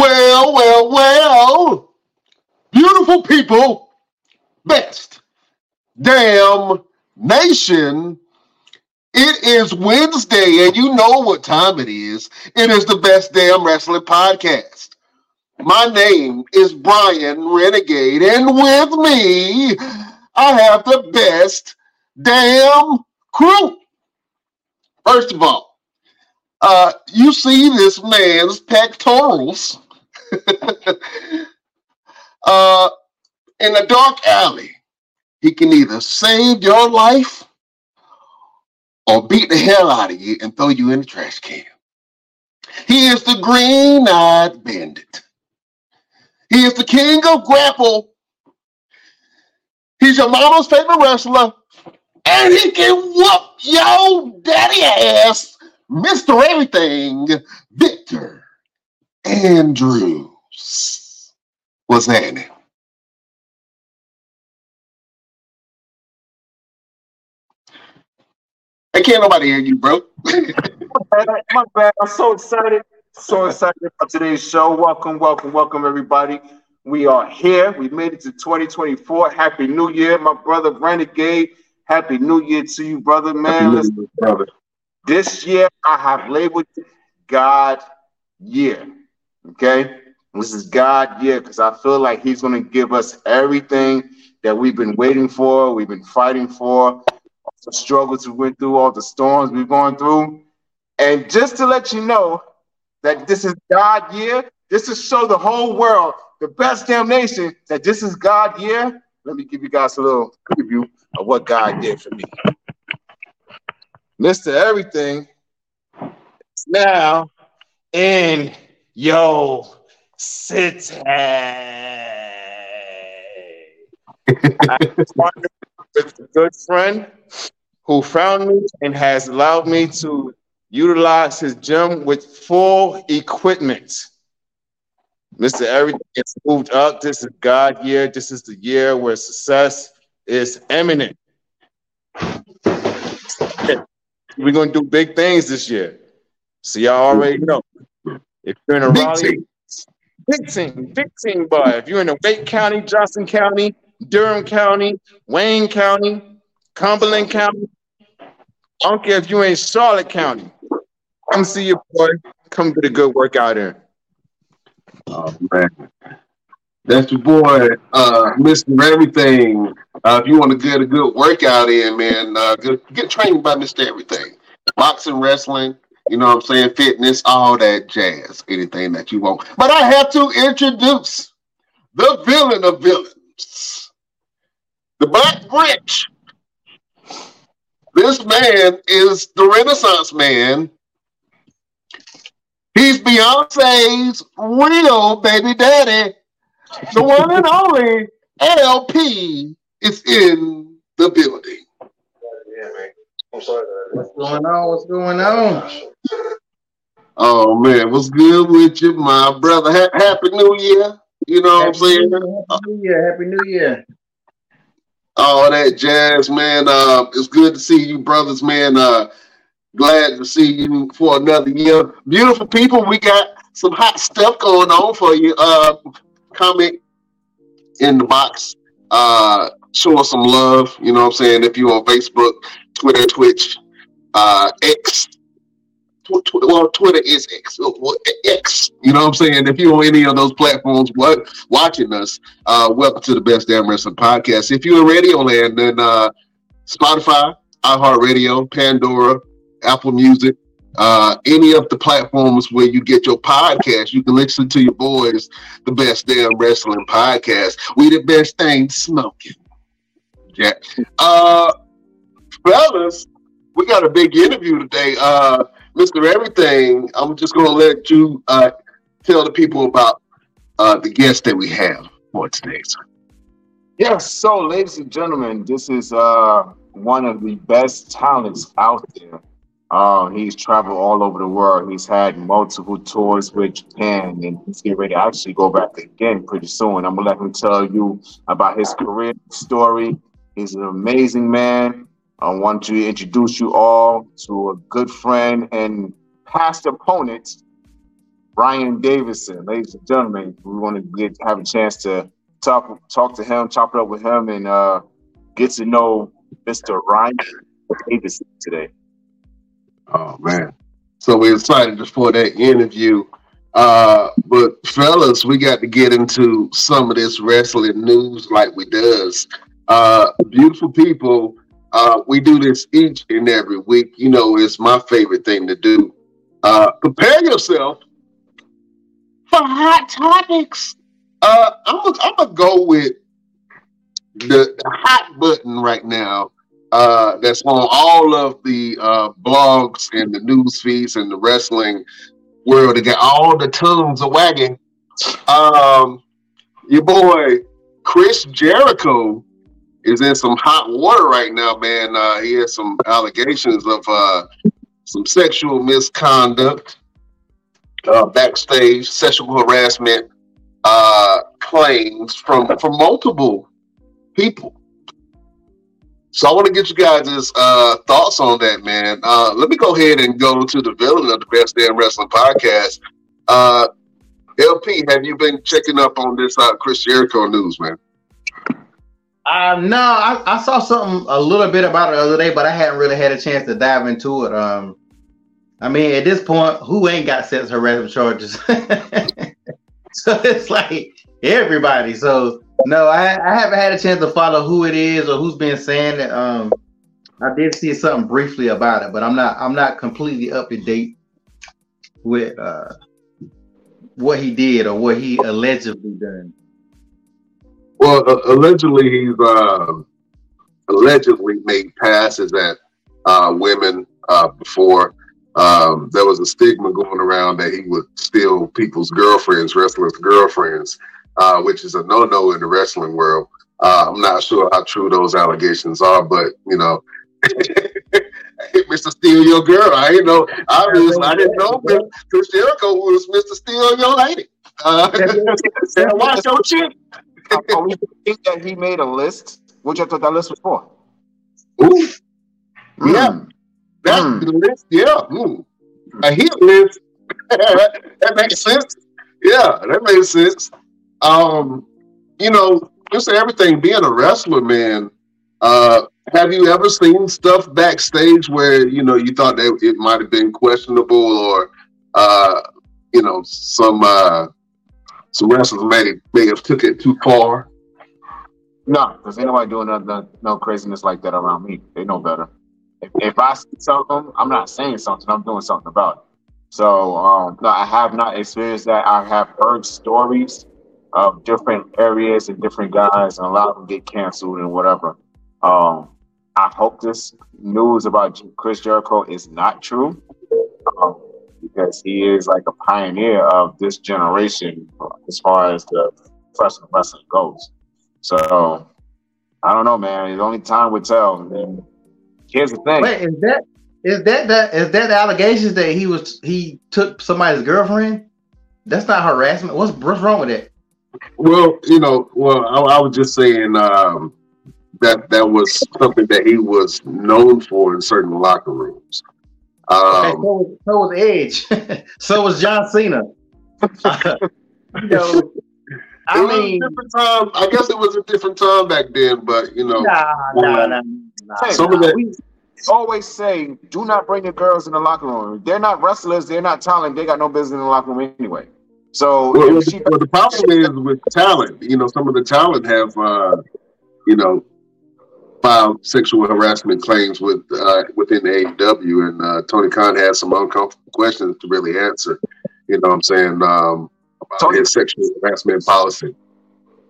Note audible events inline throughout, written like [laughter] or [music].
Well, well, well. Beautiful people, best damn nation. It is Wednesday, and you know what time it is. It is the best damn wrestling podcast. My name is Brian Renegade, and with me, I have the best damn crew. First of all, uh, you see this man's pectorals [laughs] uh, in a dark alley. He can either save your life or beat the hell out of you and throw you in the trash can. He is the green eyed bandit. He is the king of grapple. He's your mama's favorite wrestler. And he can whoop your daddy ass, Mr. Everything, Victor Andrews. What's happening? I can't nobody hear you, bro. [laughs] My bad. I'm so excited. So excited for today's show. Welcome, welcome, welcome, everybody. We are here. We made it to 2024. Happy New Year, my brother Renegade. Happy New Year to you, brother, man. Listen, brother. This year I have labeled God year. Okay? This is God year because I feel like He's going to give us everything that we've been waiting for, we've been fighting for, the struggles we went through, all the storms we've gone through. And just to let you know that this is God year, this to show the whole world, the best damn nation, that this is God year. Let me give you guys a little preview of what God did for me. Mr. Everything is now in yo city. with a good friend who found me and has allowed me to utilize his gym with full equipment. Mr. Everything has moved up. This is God year. This is the year where success is imminent. We're gonna do big things this year. So y'all already know. If you're in a Raleigh, big team, boy. If you're in a Wake County, Johnston County, Durham County, Wayne County, Cumberland County, I don't care if you ain't Charlotte County. Come see your boy. Come get a good workout in. Oh, man. That's your boy, uh, Mr. Everything. Uh, if you want to get a good workout in, man, uh, get, get trained by Mr. Everything. Boxing, wrestling, you know what I'm saying? Fitness, all that jazz, anything that you want. But I have to introduce the villain of villains, the Black Grinch. This man is the Renaissance man. He's Beyonce's real baby daddy. The one and only LP is in the building. What's going on? What's going on? Oh man, what's good with you, my brother? Ha- Happy New Year. You know what I'm saying? Happy saying? New Year. Happy New Year. All that jazz, man. Uh, it's good to see you, brothers, man. Uh, glad to see you for another year. Beautiful people, we got some hot stuff going on for you. Uh, comment in the box. Uh, show us some love. You know what I'm saying? If you're on Facebook, Twitter, Twitch, uh, X. Tw- tw- well, Twitter is X. well, X. You know what I'm saying? If you're on any of those platforms what, watching us, uh, welcome to the Best Damn Wrestling Podcast. If you're in Radio Land, then uh, Spotify, iHeartRadio, Pandora, Apple Music, uh, any of the platforms where you get your podcast, you can listen to your boys, the Best Damn Wrestling Podcast. We the best thing smoking. Jack. Uh, fellas, we got a big interview today. Uh, Mr. Everything, I'm just going to let you uh, tell the people about uh, the guest that we have for today. sir. Yes, so ladies and gentlemen, this is uh one of the best talents out there. Uh, he's traveled all over the world. He's had multiple tours with Japan, and he's getting ready to actually go back again pretty soon. I'm gonna let him tell you about his career story. He's an amazing man. I want to introduce you all to a good friend and past opponent, Bryan Davidson, ladies and gentlemen. We want to get have a chance to talk talk to him, chop it up with him, and uh, get to know Mr. Ryan Davidson today. Oh man. So we're excited for that interview. Uh, but fellas, we got to get into some of this wrestling news like we does. Uh, beautiful people, uh, we do this each and every week. You know, it's my favorite thing to do. Uh, prepare yourself for hot topics. Uh, I'm gonna I'm go with the, the hot button right now. Uh, that's on all of the uh, blogs and the news feeds and the wrestling world to get all the tongues are wagging. Um, your boy Chris Jericho is in some hot water right now, man. Uh, he has some allegations of uh, some sexual misconduct uh, backstage, sexual harassment uh, claims from from multiple people. So I want to get you guys' uh, thoughts on that, man. Uh, let me go ahead and go to the villain of the Best Damn Wrestling podcast. Uh, LP, have you been checking up on this uh, Chris Jericho news, man? Um, no, I, I saw something a little bit about it the other day, but I hadn't really had a chance to dive into it. Um, I mean, at this point, who ain't got sex harassment charges? [laughs] so it's like everybody. So no, I, I haven't had a chance to follow who it is or who's been saying it. Um, I did see something briefly about it, but I'm not I'm not completely up to date with uh, what he did or what he allegedly done. Well, uh, allegedly he's uh, allegedly made passes at uh, women uh, before. Um, there was a stigma going around that he would steal people's girlfriends, wrestlers' girlfriends uh, which is a no-no in the wrestling world. Uh, I'm not sure how true those allegations are, but you know, [laughs] Mr. Steal Your Girl. I didn't know. Obviously, I didn't know Chris Jericho was Mr. Steal Your Lady. Uh, [laughs] watch your chick. Are we think that he made a list? What you thought that list was for? Ooh, mm. yeah, that's mm. the list. Yeah, mm. a hit list. [laughs] that makes sense. Yeah, that makes sense. Um, you know, just everything. Being a wrestler, man. Uh, have you ever seen stuff backstage where you know you thought that it might have been questionable, or uh, you know, some uh, some wrestlers may may have took it too far? No, because ain't nobody doing no, no craziness like that around me. They know better. If, if I see something, I'm not saying something. I'm doing something about it. So um, no, I have not experienced that. I have heard stories of different areas and different guys, and a lot of them get canceled and whatever. Um, I hope this news about Chris Jericho is not true, um, because he is like a pioneer of this generation as far as the professional wrestling goes. So I don't know, man. The only time would tell. And here's the thing. Wait, is that is that that is that the allegations that he was he took somebody's girlfriend? That's not harassment. What's what's wrong with it? Well, you know, well, I, I was just saying um, that that was something that he was known for in certain locker rooms. Um, okay, so, so was Edge. [laughs] so was John Cena. [laughs] [laughs] you know, I mean, different time. I guess it was a different time back then, but you know, nah, nah, nah, nah, some nah, of that. We always say, do not bring your girls in the locker room. They're not wrestlers. They're not talent. They got no business in the locker room anyway. So well, well, she, well, the problem is with talent. You know, some of the talent have, uh, you know, filed sexual harassment claims with uh, within the AEW, and uh, Tony Khan has some uncomfortable questions to really answer. You know, what I'm saying um, about Tony, his sexual harassment policy.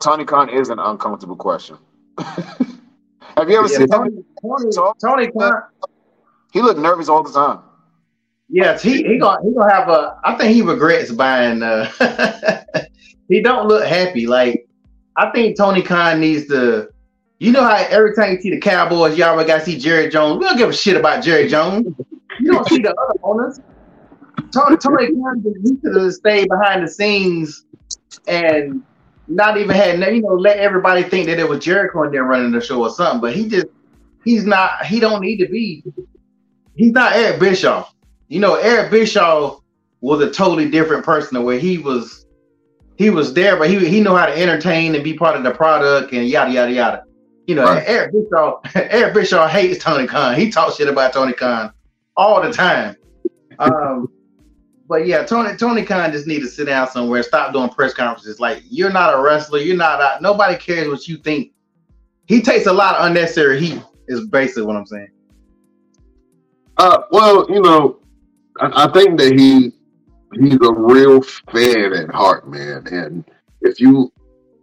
Tony Khan is an uncomfortable question. [laughs] have you ever yeah, seen Tony, Tony, Tony Khan? He looked nervous all the time. Yes, he he gonna he gonna have a. I think he regrets buying. Uh, [laughs] he don't look happy. Like I think Tony Khan needs to. You know how every time you see the Cowboys, y'all got to see Jerry Jones. We don't give a shit about Jerry Jones. You don't see the other owners. Tony Tony used to stay behind the scenes and not even had you know let everybody think that it was Jericho in there running the show or something. But he just he's not. He don't need to be. He's not Eric Bischoff. You know, Eric Bischoff was a totally different person where he was he was there, but he he know how to entertain and be part of the product and yada yada yada. You know, right. Eric Bischoff, [laughs] Eric Bischoff hates Tony Khan. He talks shit about Tony Khan all the time. Um, [laughs] but yeah, Tony Tony Khan just need to sit down somewhere, stop doing press conferences. Like you're not a wrestler, you're not. A, nobody cares what you think. He takes a lot of unnecessary heat. Is basically what I'm saying. Uh, well, you know, I, I think that he he's a real fan at heart, man. And if you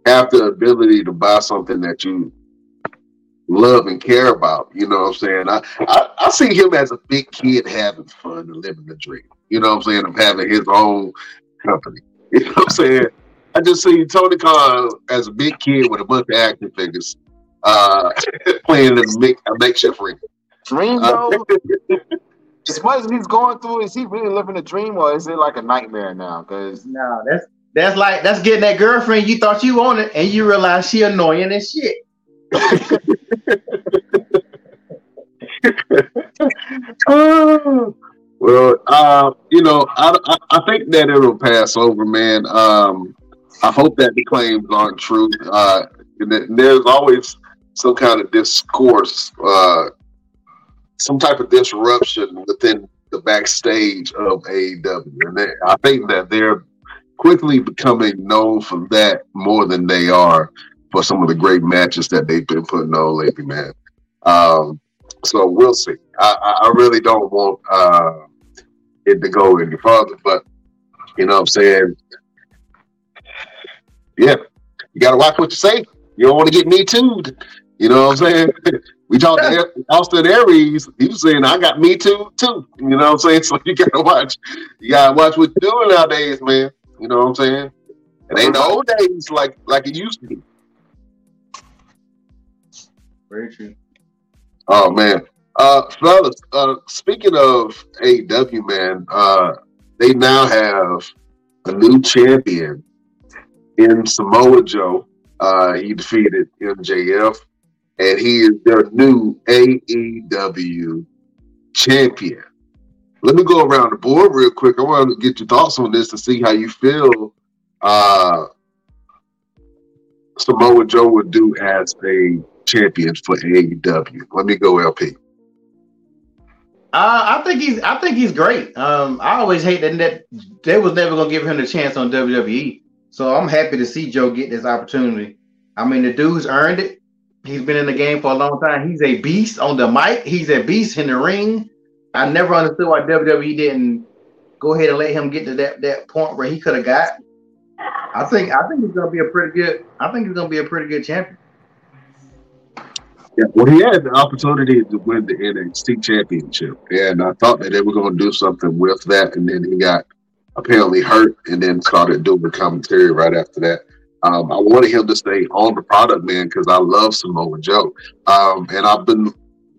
have the ability to buy something that you love and care about, you know what I'm saying? I, I, I see him as a big kid having fun and living the dream you know what I'm saying, of having his own company. [laughs] You know what I'm saying? I just see Tony Khan as a big kid with a bunch of action figures uh, [laughs] playing in a, make, a makeshift ring. Dream uh, though? [laughs] as much as he's going through, is he really living a dream or is it like a nightmare now? Because no, that's that's like that's getting that girlfriend you thought you wanted and you realize she annoying as shit. [laughs] well, uh, you know, I, I, I, think that it'll pass over, man. Um, I hope that the claims aren't true. Uh, there's always some kind of discourse, uh, some type of disruption within the backstage of AEW, and they, I think that they're quickly becoming known for that more than they are for some of the great matches that they've been putting on lately, man. Um, so we'll see. I, I really don't want uh, it to go any further, but you know what I'm saying? Yeah, you got to watch what you say. You don't want to get me too. You know what I'm saying? [laughs] we talked to Austin Aries. He was saying, I got me too, too. You know what I'm saying? [laughs] So you got to watch. You got to watch what you're doing nowadays, man. You know what I'm saying? It ain't the old days like like it used to be. Very true. Oh man. Uh, fellas, uh, speaking of AEW, man, uh, they now have a new champion in Samoa Joe. Uh, he defeated MJF, and he is their new AEW champion. Let me go around the board real quick. I want to get your thoughts on this to see how you feel uh, Samoa Joe would do as a champion for AEW. Let me go, LP. Uh, I think he's. I think he's great. Um, I always hate that, that they was never gonna give him the chance on WWE. So I'm happy to see Joe get this opportunity. I mean, the dude's earned it. He's been in the game for a long time. He's a beast on the mic. He's a beast in the ring. I never understood why WWE didn't go ahead and let him get to that that point where he could have got. I think I think he's gonna be a pretty good. I think he's gonna be a pretty good champion. Yeah, well, he had the opportunity to win the NXT championship, and I thought that they were going to do something with that, and then he got apparently hurt, and then started doing commentary right after that. Um, I wanted him to stay on the product, man, because I love Samoa Joe, um, and I've been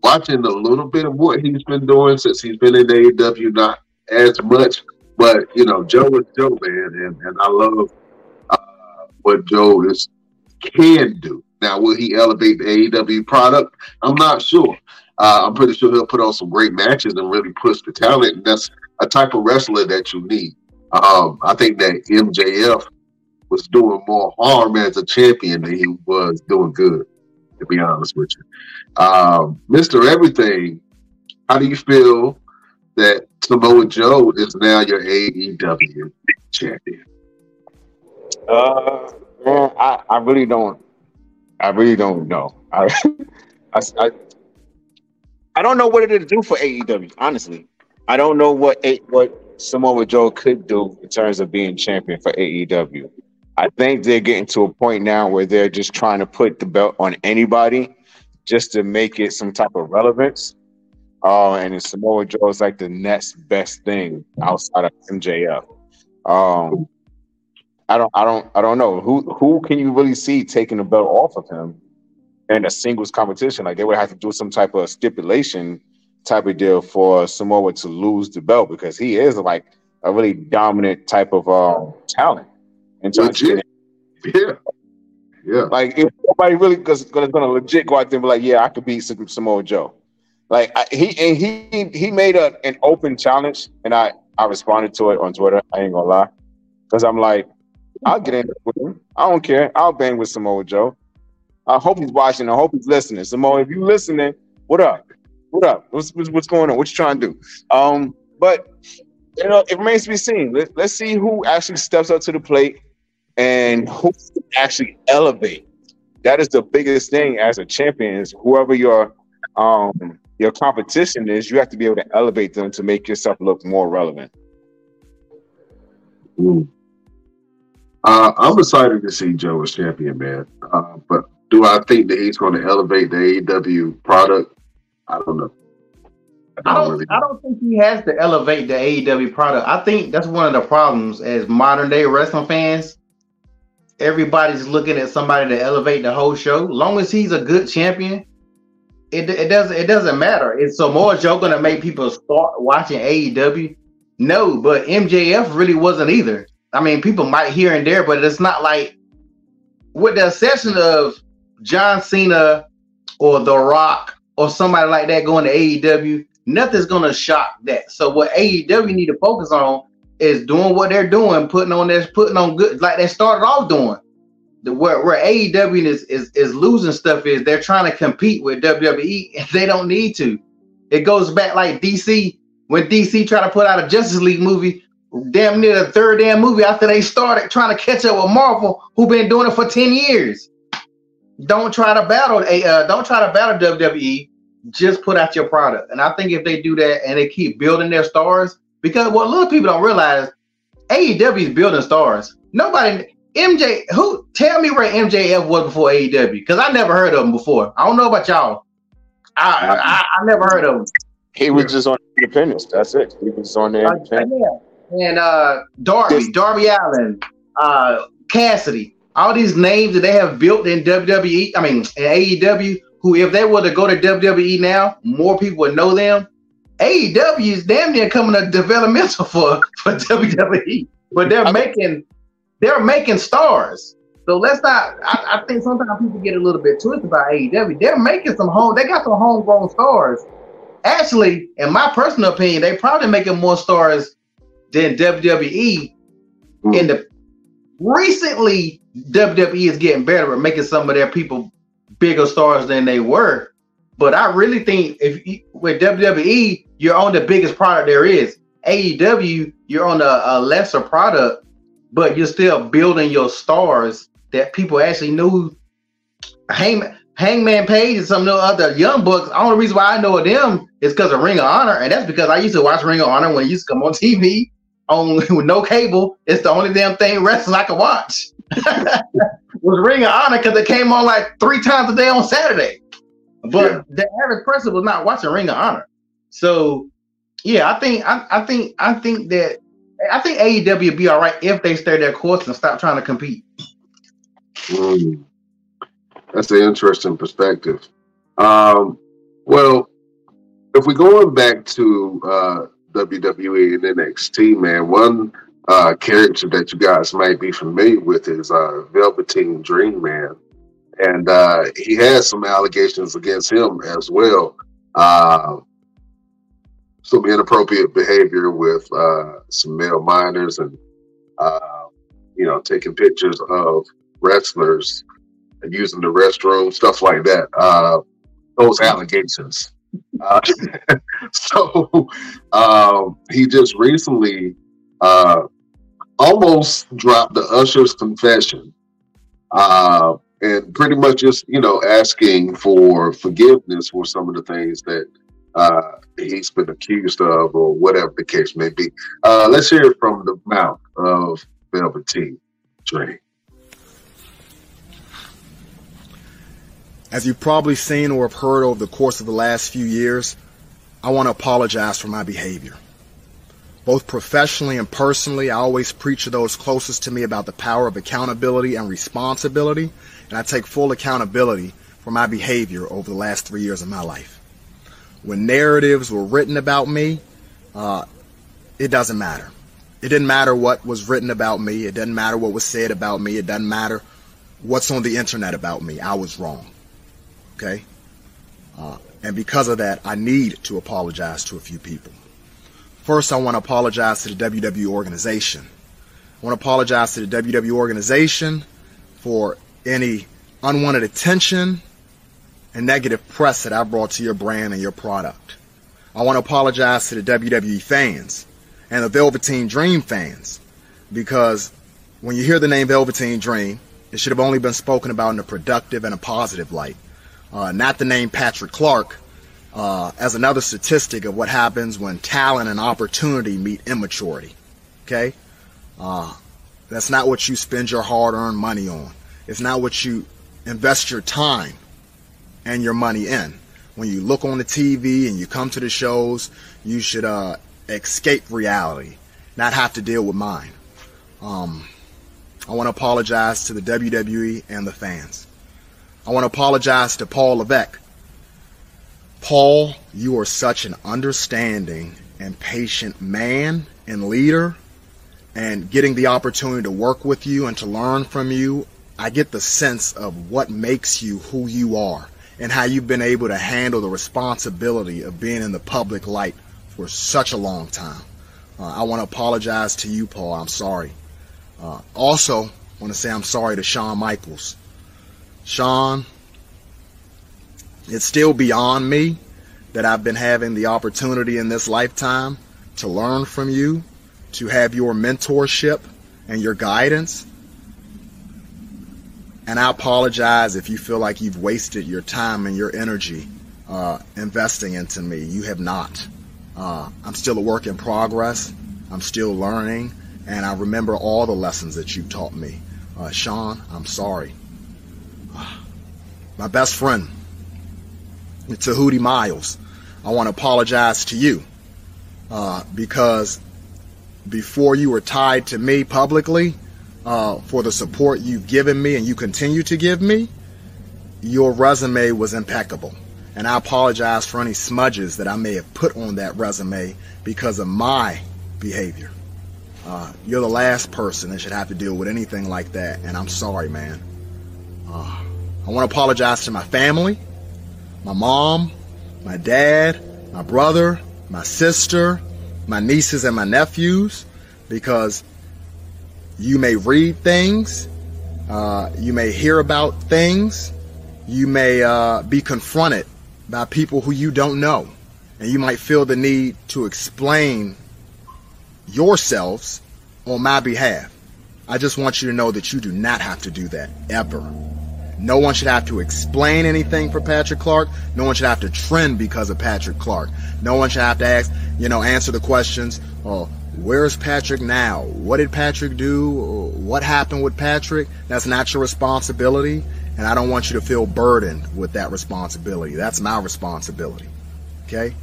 watching a little bit of what he's been doing since he's been in AEW, not as much, but you know, Joe is Joe, man, and, and I love uh, what Joe is can do. Now, will he elevate the AEW product? I'm not sure. Uh, I'm pretty sure he'll put on some great matches and really push the talent. And that's a type of wrestler that you need. Um, I think that MJF was doing more harm as a champion than he was doing good, to be honest with you. Um, Mr. Everything, how do you feel that Samoa Joe is now your AEW champion? Uh, man, I, I really don't I really don't know. I, [laughs] I, I, I don't know what it'll do for AEW. Honestly, I don't know what what Samoa Joe could do in terms of being champion for AEW. I think they're getting to a point now where they're just trying to put the belt on anybody just to make it some type of relevance. Uh, and Samoa Joe is like the next best thing outside of MJF. Um, I don't, I don't, I don't know who who can you really see taking the belt off of him in a singles competition. Like they would have to do some type of stipulation type of deal for Samoa to lose the belt because he is like a really dominant type of um, talent. And legit. yeah, yeah. Like if nobody really is gonna, gonna legit go out there and be like, yeah, I could beat Samoa Joe. Like I, he and he he made a, an open challenge, and I I responded to it on Twitter. I ain't gonna lie, because I'm like, I'll get in with him. I don't care. I'll bang with Samoa Joe. I hope he's watching. I hope he's listening. Samoa, if you listening, what up? What up? What's, what's, what's going on? What you trying to do? Um, but you know, it remains to be seen. Let, let's see who actually steps up to the plate and who actually elevate. That is the biggest thing as a champion. Is whoever your um your competition is, you have to be able to elevate them to make yourself look more relevant. Mm. Uh, I'm excited to see Joe as champion, man. Uh, but do I think that he's going to elevate the AEW product? I don't know. I don't, really I don't think he has to elevate the AEW product. I think that's one of the problems as modern day wrestling fans. Everybody's looking at somebody to elevate the whole show. Long as he's a good champion, it, it doesn't it doesn't matter. Is Samoa Joe going to make people start watching AEW? No, but MJF really wasn't either. I mean, people might here and there, but it's not like with the exception of John Cena or The Rock or somebody like that going to AEW, nothing's gonna shock that. So what AEW need to focus on is doing what they're doing, putting on this, putting on good, like they started off doing. The where, where AEW is, is is losing stuff is they're trying to compete with WWE [laughs] and they don't need to. It goes back like DC when DC tried to put out a Justice League movie, damn near the third damn movie after they started trying to catch up with Marvel, who been doing it for 10 years. Don't try to battle a uh, don't try to battle WWE. Just put out your product. And I think if they do that and they keep building their stars, because what little people don't realize, AEW is building stars. Nobody MJ who tell me where MJF was before AEW because I never heard of him before. I don't know about y'all. I I, I never heard of him. He was just on Independence. That's it. He was on there. Uh, yeah. And uh, Darby, Darby Allin, uh, Cassidy, all these names that they have built in WWE, I mean in AEW, who if they were to go to WWE now, more people would know them. AEW is damn near coming to developmental for, for WWE, but they're making they're making stars. So let's not. I, I, think sometimes people get a little bit twisted about AEW. They're making some home. They got some homegrown stars. Actually, in my personal opinion, they probably making more stars than WWE. Mm. In the recently, WWE is getting better at making some of their people bigger stars than they were. But I really think if you, with WWE, you're on the biggest product there is. AEW, you're on a, a lesser product, but you're still building your stars that people actually knew. Hangman, Hangman Page and some of the other young bucks. The only reason why I know of them is because of Ring of Honor, and that's because I used to watch Ring of Honor when it used to come on [laughs] TV on [laughs] with no cable. It's the only damn thing wrestling I could watch. [laughs] was Ring of Honor because it came on like three times a day on Saturday. But yeah. the average person was not watching Ring of Honor. So yeah, I think I, I think I think that I think AEW would be all right if they stay their course and stop trying to compete. Mm. That's an interesting perspective. Um, well, if we're going back to uh, WWE and NXT, man, one uh, character that you guys might be familiar with is uh, Velveteen Dream Man. And uh, he has some allegations against him as well. Uh, some inappropriate behavior with uh, some male minors and, uh, you know, taking pictures of wrestlers and using the restroom, stuff like that. Uh, those allegations. Uh, [laughs] so um, he just recently uh, almost dropped the usher's confession uh, and pretty much just, you know, asking for forgiveness for some of the things that uh, he's been accused of or whatever the case may be. Uh, let's hear it from the mouth of Velveteen Dream. As you've probably seen or have heard over the course of the last few years, I want to apologize for my behavior. Both professionally and personally, I always preach to those closest to me about the power of accountability and responsibility, and I take full accountability for my behavior over the last three years of my life. When narratives were written about me, uh, it doesn't matter. It didn't matter what was written about me. It doesn't matter what was said about me. It doesn't matter what's on the internet about me. I was wrong. Okay? Uh, and because of that, I need to apologize to a few people. first, I want to apologize to the WWE organization. I want to apologize to the WWE organization for any unwanted attention and negative press that I brought to your brand and your product. I want to apologize to the WWE fans and the Velveteen Dream fans because when you hear the name Velveteen Dream, it should have only been spoken about in a productive and a positive light, uh, not the name Patrick Clark uh, as another statistic of what happens when talent and opportunity meet immaturity. Okay? Uh, that's not what you spend your hard earned money on. It's not what you invest your time and your money in. When you look on the TV and you come to the shows, you should uh, escape reality, not have to deal with mine. Um, I want to apologize to the WWE and the fans. I want to apologize to Paul Levesque. Paul, you are such an understanding and patient man and leader, and getting the opportunity to work with you and to learn from you, I get the sense of what makes you who you are and how you've been able to handle the responsibility of being in the public light for such a long time. Uh, I want to apologize to you, Paul. I'm sorry. Uh, also, I want to say I'm sorry to Shawn Michaels. Shawn, it's still beyond me that I've been having the opportunity in this lifetime to learn from you, to have your mentorship and your guidance. And I apologize if you feel like you've wasted your time and your energy uh, investing into me. You have not. Uh, I'm still a work in progress. I'm still learning and I remember all the lessons that you taught me. Uh, Shawn, I'm sorry. My best friend, Tehuti Miles, I want to apologize to you uh, because before you were tied to me publicly uh, for the support you've given me and you continue to give me, your resume was impeccable. And I apologize for any smudges that I may have put on that resume because of my behavior. Uh, you're the last person that should have to deal with anything like that, and I'm sorry, man. Uh, I want to apologize to my family, my mom, my dad, my brother, my sister, my nieces, and my nephews, because you may read things, uh, you may hear about things, you may uh, be confronted by people who you don't know, and you might feel the need to explain yourselves on my behalf. I just want you to know that you do not have to do that ever. No one should have to explain anything for Patrick Clark. No one should have to trend because of Patrick Clark. No one should have to ask, you know, answer the questions. Oh, where's Patrick now? What did Patrick do? What happened with Patrick? That's not your responsibility. And I don't want you to feel burdened with that responsibility. That's my responsibility. Okay?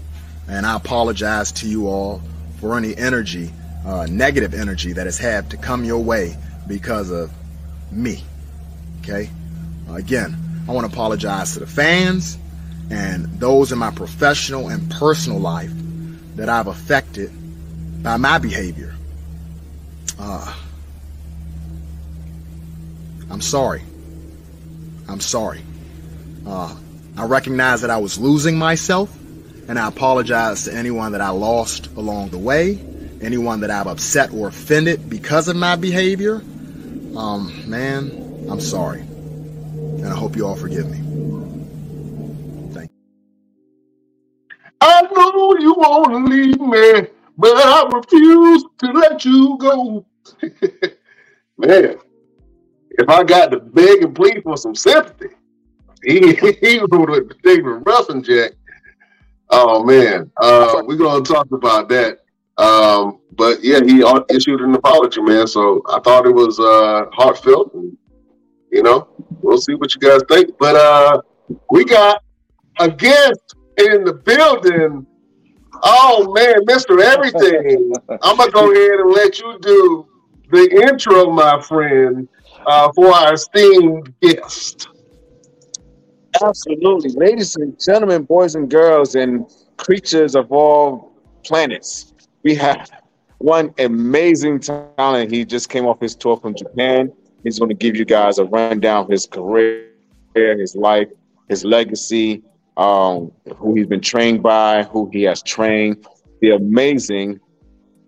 And I apologize to you all for any energy, uh, negative energy that has had to come your way because of me. Okay? Again, I want to apologize to the fans and those in my professional and personal life that I've affected by my behavior. Uh, I'm sorry. I'm sorry. Uh, I recognize that I was losing myself and I apologize to anyone that I lost along the way, anyone that I've upset or offended because of my behavior. Um, man, I'm sorry. And I hope you all forgive me. Thank you. I know you want to leave me, but I refuse to let you go. [laughs] man, if I got to beg and plead for some sympathy, [laughs] he, he would have taken roughing jack Oh man, uh, we're gonna talk about that. Um, but yeah, he issued an apology, man. So I thought it was uh, heartfelt. And, you know, we'll see what you guys think. But uh, we got a guest in the building. Oh man, Mister Everything. [laughs] I'm gonna go ahead and let you do the intro, my friend, uh, for our esteemed guest. Absolutely. Ladies and gentlemen, boys and girls, and creatures of all planets, we have one amazing talent. He just came off his tour from Japan. He's going to give you guys a rundown of his career, his life, his legacy, um, who he's been trained by, who he has trained. The amazing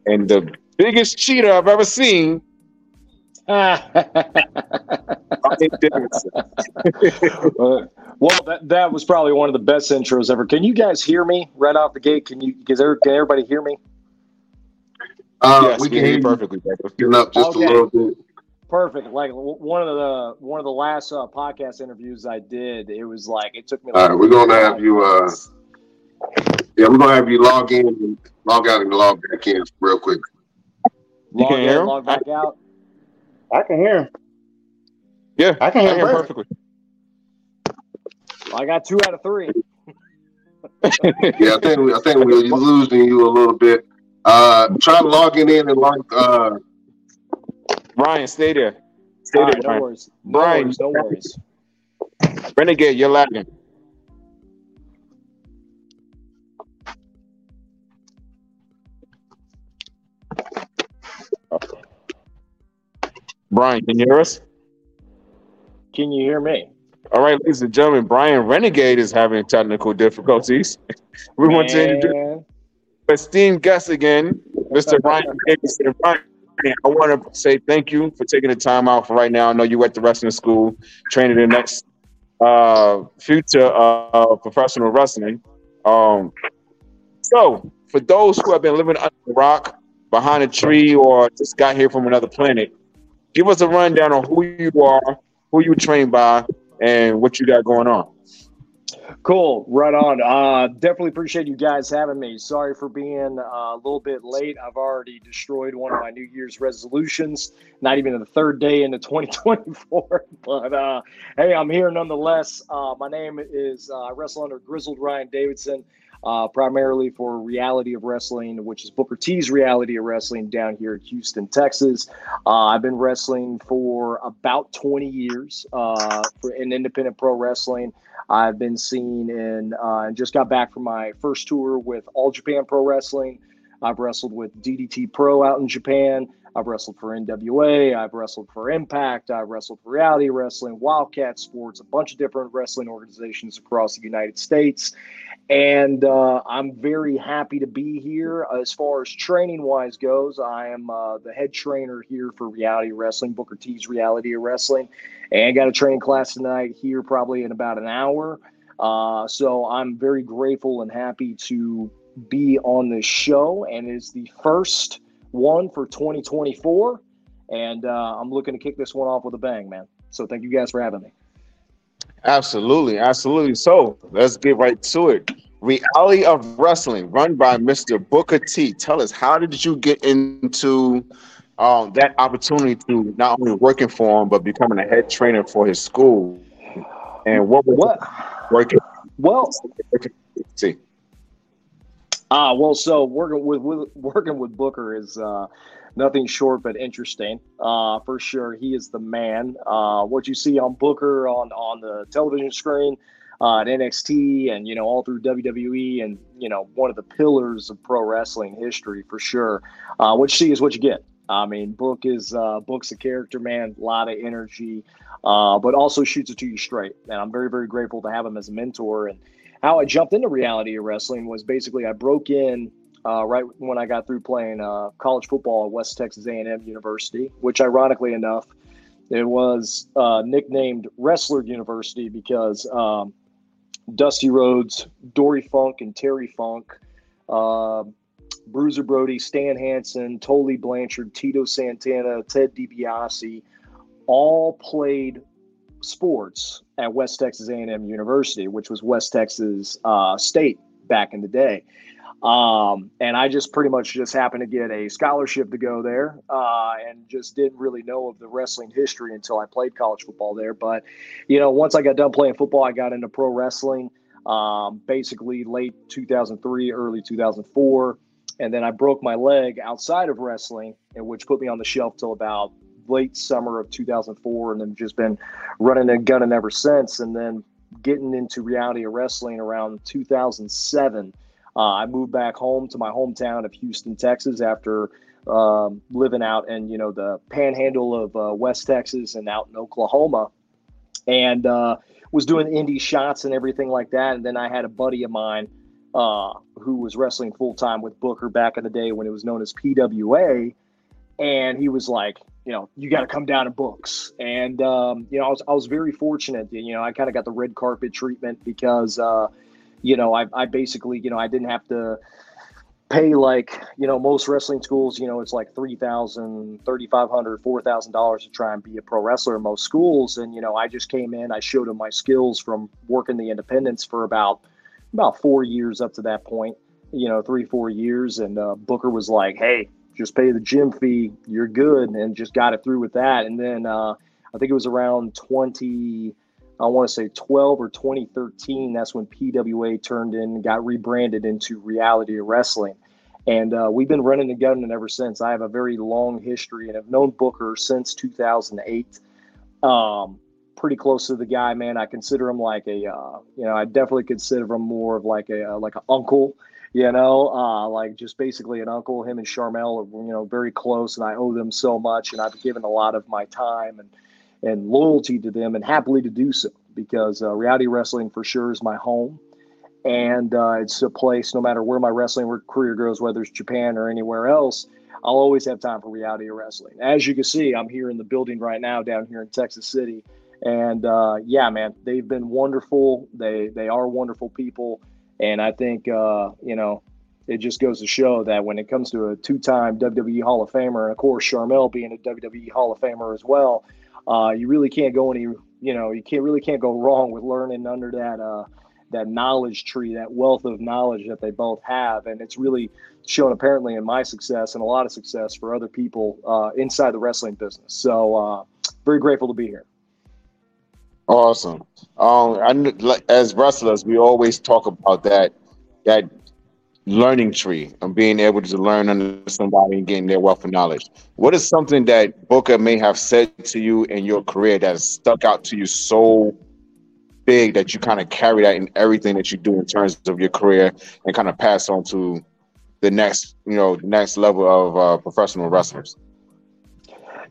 and the biggest cheater I've ever seen. [laughs] well, that, that was probably one of the best intros ever. Can you guys hear me right off the gate? Can you? Can everybody hear me? Uh, yes, we can hear you perfectly. Getting up just okay. a little bit. Perfect. Like one of the one of the last uh, podcast interviews I did, it was like it took me. Like All right, we're gonna have you. Uh, yeah, we're gonna have you log in, and log out, and log back in real quick. You Log in, log back I, out. I can hear him. Yeah, I can hear, I him perfectly. I got two out of three. [laughs] yeah, I think we, I think we're losing you a little bit. Uh, try logging in and like uh, Brian, stay there. Stay there, right, Brian. No worries. No Brian, worries, no worries. Renegade, you're lagging. Brian, can you hear us? Can you hear me? All right, ladies and gentlemen, Brian Renegade is having technical difficulties. [laughs] we Man. want to introduce esteemed guest again, Mr. Brian Davidson. Brian, I want to say thank you for taking the time out for right now. I know you went to wrestling school, training the next uh, future of professional wrestling. Um, so, for those who have been living under a rock, behind a tree, or just got here from another planet, give us a rundown on who you are, who you trained by, and what you got going on. Cool, right on. Uh, definitely appreciate you guys having me. Sorry for being uh, a little bit late. I've already destroyed one of my New Year's resolutions. Not even the third day into [laughs] 2024, but uh, hey, I'm here nonetheless. Uh, my name is uh, I wrestle under Grizzled Ryan Davidson, uh, primarily for Reality of Wrestling, which is Booker T's Reality of Wrestling down here in Houston, Texas. I've been wrestling for about 20 years for in independent pro wrestling. I've been seen in uh, just got back from my first tour with All Japan Pro Wrestling. I've wrestled with DDT Pro out in Japan. I've wrestled for NWA. I've wrestled for Impact. I've wrestled for Reality Wrestling, Wildcat Sports, a bunch of different wrestling organizations across the United States. And uh, I'm very happy to be here. As far as training wise goes, I am uh, the head trainer here for Reality Wrestling, Booker T's Reality Wrestling. And got a training class tonight here, probably in about an hour. Uh, so I'm very grateful and happy to be on this show. And it's the first one for 2024. And uh, I'm looking to kick this one off with a bang, man. So thank you guys for having me. Absolutely, absolutely. So let's get right to it. Reality of Wrestling, run by Mr. Booker T. Tell us, how did you get into um, that opportunity to not only working for him but becoming a head trainer for his school? And what was what? working? Well, see. Ah, well, so working with, with working with Booker is uh, nothing short but interesting. Uh, for sure, he is the man. Uh, what you see on Booker on on the television screen uh, at NXT and you know all through WWE and you know one of the pillars of pro wrestling history for sure. Uh, what you see is what you get. I mean, Book is uh, Book's a character man, a lot of energy, uh, but also shoots it to you straight. And I'm very very grateful to have him as a mentor. And how I jumped into reality of wrestling was basically I broke in uh, right when I got through playing uh, college football at West Texas A&M University, which ironically enough, it was uh, nicknamed Wrestler University because um, Dusty Rhodes, Dory Funk, and Terry Funk, uh, Bruiser Brody, Stan Hansen, Tully Blanchard, Tito Santana, Ted DiBiase, all played sports at West Texas A&M University, which was West Texas uh, State back in the day. Um, and I just pretty much just happened to get a scholarship to go there uh, and just didn't really know of the wrestling history until I played college football there. But, you know, once I got done playing football, I got into pro wrestling um, basically late 2003, early 2004. And then I broke my leg outside of wrestling, and which put me on the shelf till about late summer of 2004 and then just been running and gunning ever since. And then getting into reality of wrestling around 2007 uh, I moved back home to my hometown of Houston, Texas, after um, living out in you know the panhandle of uh, West Texas and out in Oklahoma, and uh, was doing indie shots and everything like that. And then I had a buddy of mine uh, who was wrestling full time with Booker back in the day when it was known as PWA, and he was like, you know, you got to come down to books. And um, you know, I was I was very fortunate. You know, I kind of got the red carpet treatment because uh, you know I, I basically you know I didn't have to pay like you know most wrestling schools you know it's like three thousand thirty five hundred four thousand dollars to try and be a pro wrestler in most schools and you know i just came in i showed them my skills from working the independents for about about four years up to that point you know three four years and uh, booker was like hey just pay the gym fee you're good and just got it through with that and then uh, i think it was around 20 I want to say 12 or 2013. That's when PWA turned in and got rebranded into Reality Wrestling. And uh, we've been running together ever since. I have a very long history and have known Booker since 2008. Um, pretty close to the guy, man. I consider him like a, uh, you know, I definitely consider him more of like a, uh, like an uncle, you know, uh, like just basically an uncle. Him and Sharmell are, you know, very close, and I owe them so much. And I've given a lot of my time and and loyalty to them and happily to do so because uh, reality wrestling for sure is my home and uh, it's a place no matter where my wrestling career goes whether it's japan or anywhere else i'll always have time for reality wrestling as you can see i'm here in the building right now down here in texas city and uh, yeah man they've been wonderful they they are wonderful people and i think uh, you know it just goes to show that when it comes to a two-time WWE Hall of Famer, and of course Sharmell being a WWE Hall of Famer as well, uh, you really can't go any you know you can't really can't go wrong with learning under that uh, that knowledge tree that wealth of knowledge that they both have. And it's really shown apparently in my success and a lot of success for other people uh, inside the wrestling business. So uh, very grateful to be here awesome um, as wrestlers we always talk about that that learning tree and being able to learn under somebody and getting their wealth of knowledge. What is something that Booker may have said to you in your career that has stuck out to you so big that you kind of carry that in everything that you do in terms of your career and kind of pass on to the next, you know, next level of uh, professional wrestlers?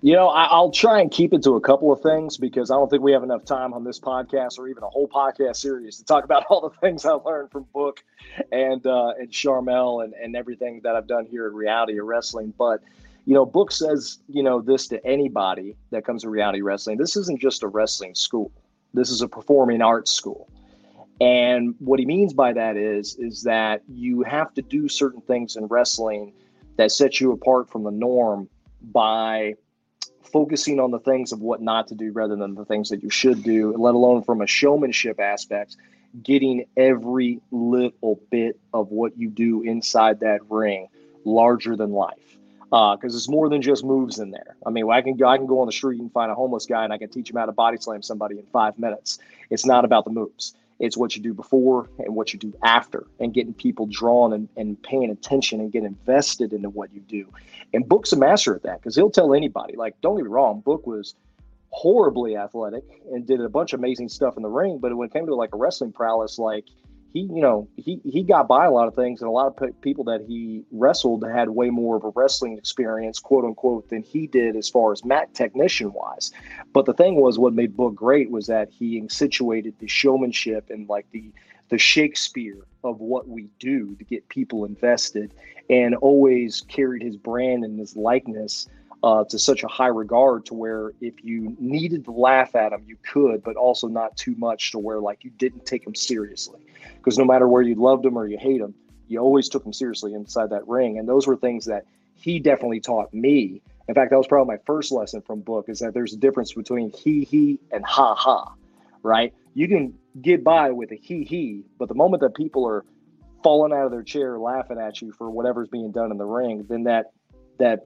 You know, I, will try and keep it to a couple of things because I don't think we have enough time on this podcast or even a whole podcast series to talk about [laughs] all the things I learned from Book and uh, and Sharmell and, and everything that I've done here in reality of wrestling. But you know, Book says you know this to anybody that comes to reality wrestling. This isn't just a wrestling school. This is a performing arts school. And what he means by that is is that you have to do certain things in wrestling that set you apart from the norm by focusing on the things of what not to do rather than the things that you should do, let alone from a showmanship aspect, getting every little bit of what you do inside that ring larger than life. Because uh, it's more than just moves in there. I mean, I can go, I can go on the street and find a homeless guy and I can teach him how to body slam somebody in five minutes. It's not about the moves. It's what you do before and what you do after, and getting people drawn and, and paying attention and get invested into what you do. And Book's a master at that because he'll tell anybody. Like, don't get me wrong, Book was horribly athletic and did a bunch of amazing stuff in the ring. But when it came to like a wrestling prowess, like he, you know, he he got by a lot of things, and a lot of people that he wrestled had way more of a wrestling experience, quote unquote, than he did as far as mat technician wise. But the thing was, what made Book great was that he accentuated the showmanship and like the the Shakespeare of what we do to get people invested, and always carried his brand and his likeness uh, to such a high regard to where if you needed to laugh at him, you could, but also not too much to where like you didn't take him seriously. Because no matter where you loved him or you hate him, you always took him seriously inside that ring. And those were things that he definitely taught me. In fact, that was probably my first lesson from book is that there's a difference between he he and ha ha, right? You can get by with a he he, but the moment that people are falling out of their chair laughing at you for whatever's being done in the ring, then that that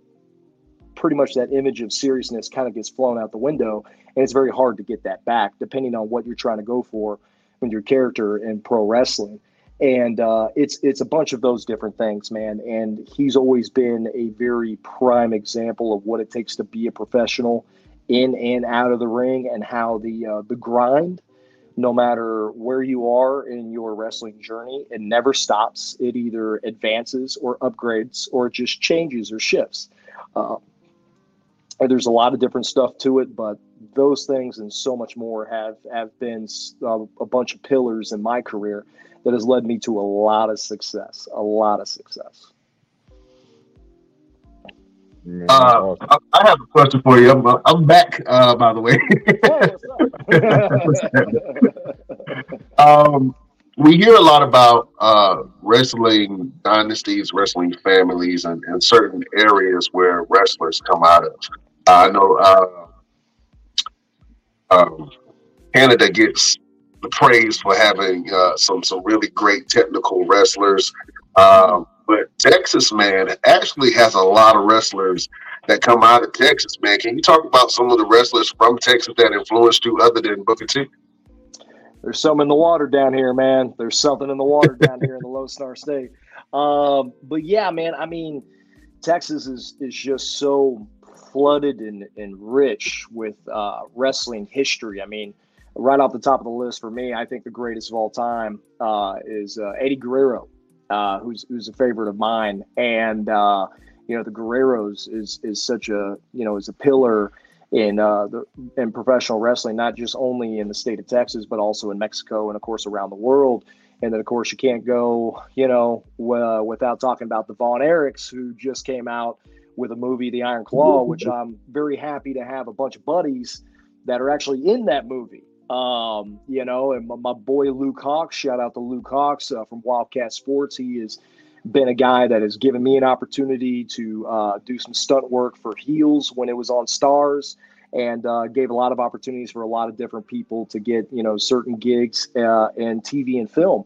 pretty much that image of seriousness kind of gets flown out the window and it's very hard to get that back depending on what you're trying to go for with your character in pro wrestling. And uh, it's it's a bunch of those different things man. And he's always been a very prime example of what it takes to be a professional in and out of the ring and how the uh, the grind no matter where you are in your wrestling journey it never stops. It either advances or upgrades or just changes or shifts. Uh, there's a lot of different stuff to it, but those things and so much more have have been uh, a bunch of pillars in my career that has led me to a lot of success, a lot of success. Uh, I have a question for you. I'm, I'm back, uh, by the way. [laughs] um, we hear a lot about uh, wrestling dynasties, wrestling families, and, and, certain areas where wrestlers come out of. I know uh, um, Canada gets the praise for having uh, some some really great technical wrestlers. Um, but Texas, man, actually has a lot of wrestlers that come out of Texas, man. Can you talk about some of the wrestlers from Texas that influenced you other than Booker T? There's some in the water down here, man. There's something in the water down here in the Lone Star State. Um, but yeah, man, I mean, Texas is is just so flooded and, and rich with uh, wrestling history. I mean, right off the top of the list for me, I think the greatest of all time uh, is uh, Eddie Guerrero uh, who's who's a favorite of mine, and uh, you know the Guerreros is is such a you know is a pillar in uh, the in professional wrestling, not just only in the state of Texas, but also in Mexico and of course around the world. And then of course you can't go you know without talking about the Von Erichs, who just came out with a movie, The Iron Claw, [laughs] which I'm very happy to have a bunch of buddies that are actually in that movie. Um, you know, and my, my, boy Luke Hawx, shout out to Luke Hawx uh, from WildKat Sports. He has been a guy that has given me an opportunity to uh, do some stunt work for Heels when it was on Starz and uh, gave a lot of opportunities for a lot of different people to get you know certain gigs uh, in TV and film.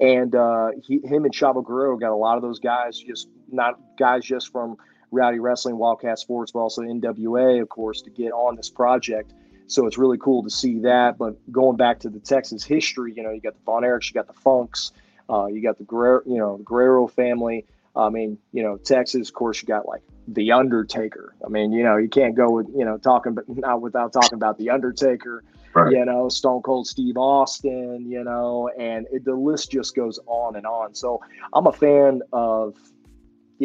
And uh, he, him and Chavo Guerrero got a lot of those guys, just not guys just from Rowdy Wrestling, WildKat Sports, but also NWA, of course, to get on this project. So it's really cool to see that. But going back to the Texas history, you know, you got the Von Erichs, you got the Funks, uh, you got the Guerrero, you know, the Guerrero family. I mean, you know, Texas, of course, you got like the Undertaker. I mean, you know, you can't go with you know talking, but [laughs] not without talking about the Undertaker. Right. You know, Stone Cold Steve Austin. You know, and it, the list just goes on and on. So I'm a fan of.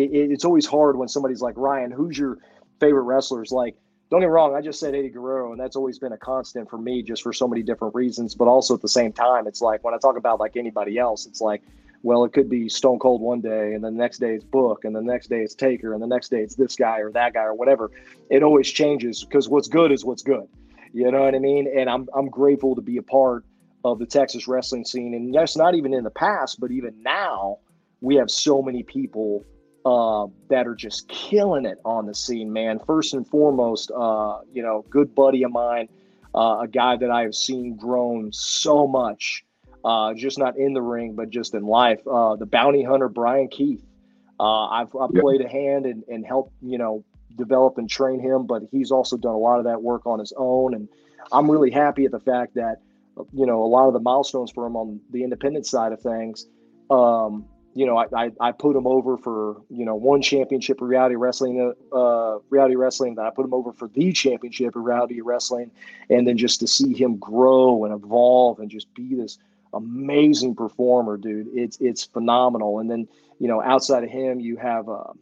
It, it's always hard when somebody's like Ryan, who's your favorite wrestlers? Like don't get me wrong, I just said Eddie Guerrero, and that's always been a constant for me just for so many different reasons. But also at the same time, it's like when I talk about like anybody else, it's like, well, it could be Stone Cold one day, and the next day it's Book, and the next day it's Taker, and the next day it's this guy or that guy or whatever. It always changes because what's good is what's good. You know what I mean? And I'm I'm grateful to be a part of the Texas wrestling scene. And yes, not even in the past, but even now, we have so many people uh, that are just killing it on the scene, man. First and foremost, uh, you know, good buddy of mine, uh, a guy that I have seen grown so much, uh, just not in the ring, but just in life. Uh, the bounty hunter, Brian Keith. Uh, I've, I've yep. played a hand and, and helped, you know, develop and train him, but he's also done a lot of that work on his own. And I'm really happy at the fact that, you know, a lot of the milestones for him on the independent side of things, um, you know, I, I, I, put him over for, you know, one championship of reality wrestling, uh, reality wrestling. Then I put him over for the championship of reality wrestling. And then just to see him grow and evolve and just be this amazing performer, dude, it's, it's phenomenal. And then, you know, outside of him, you have, uh,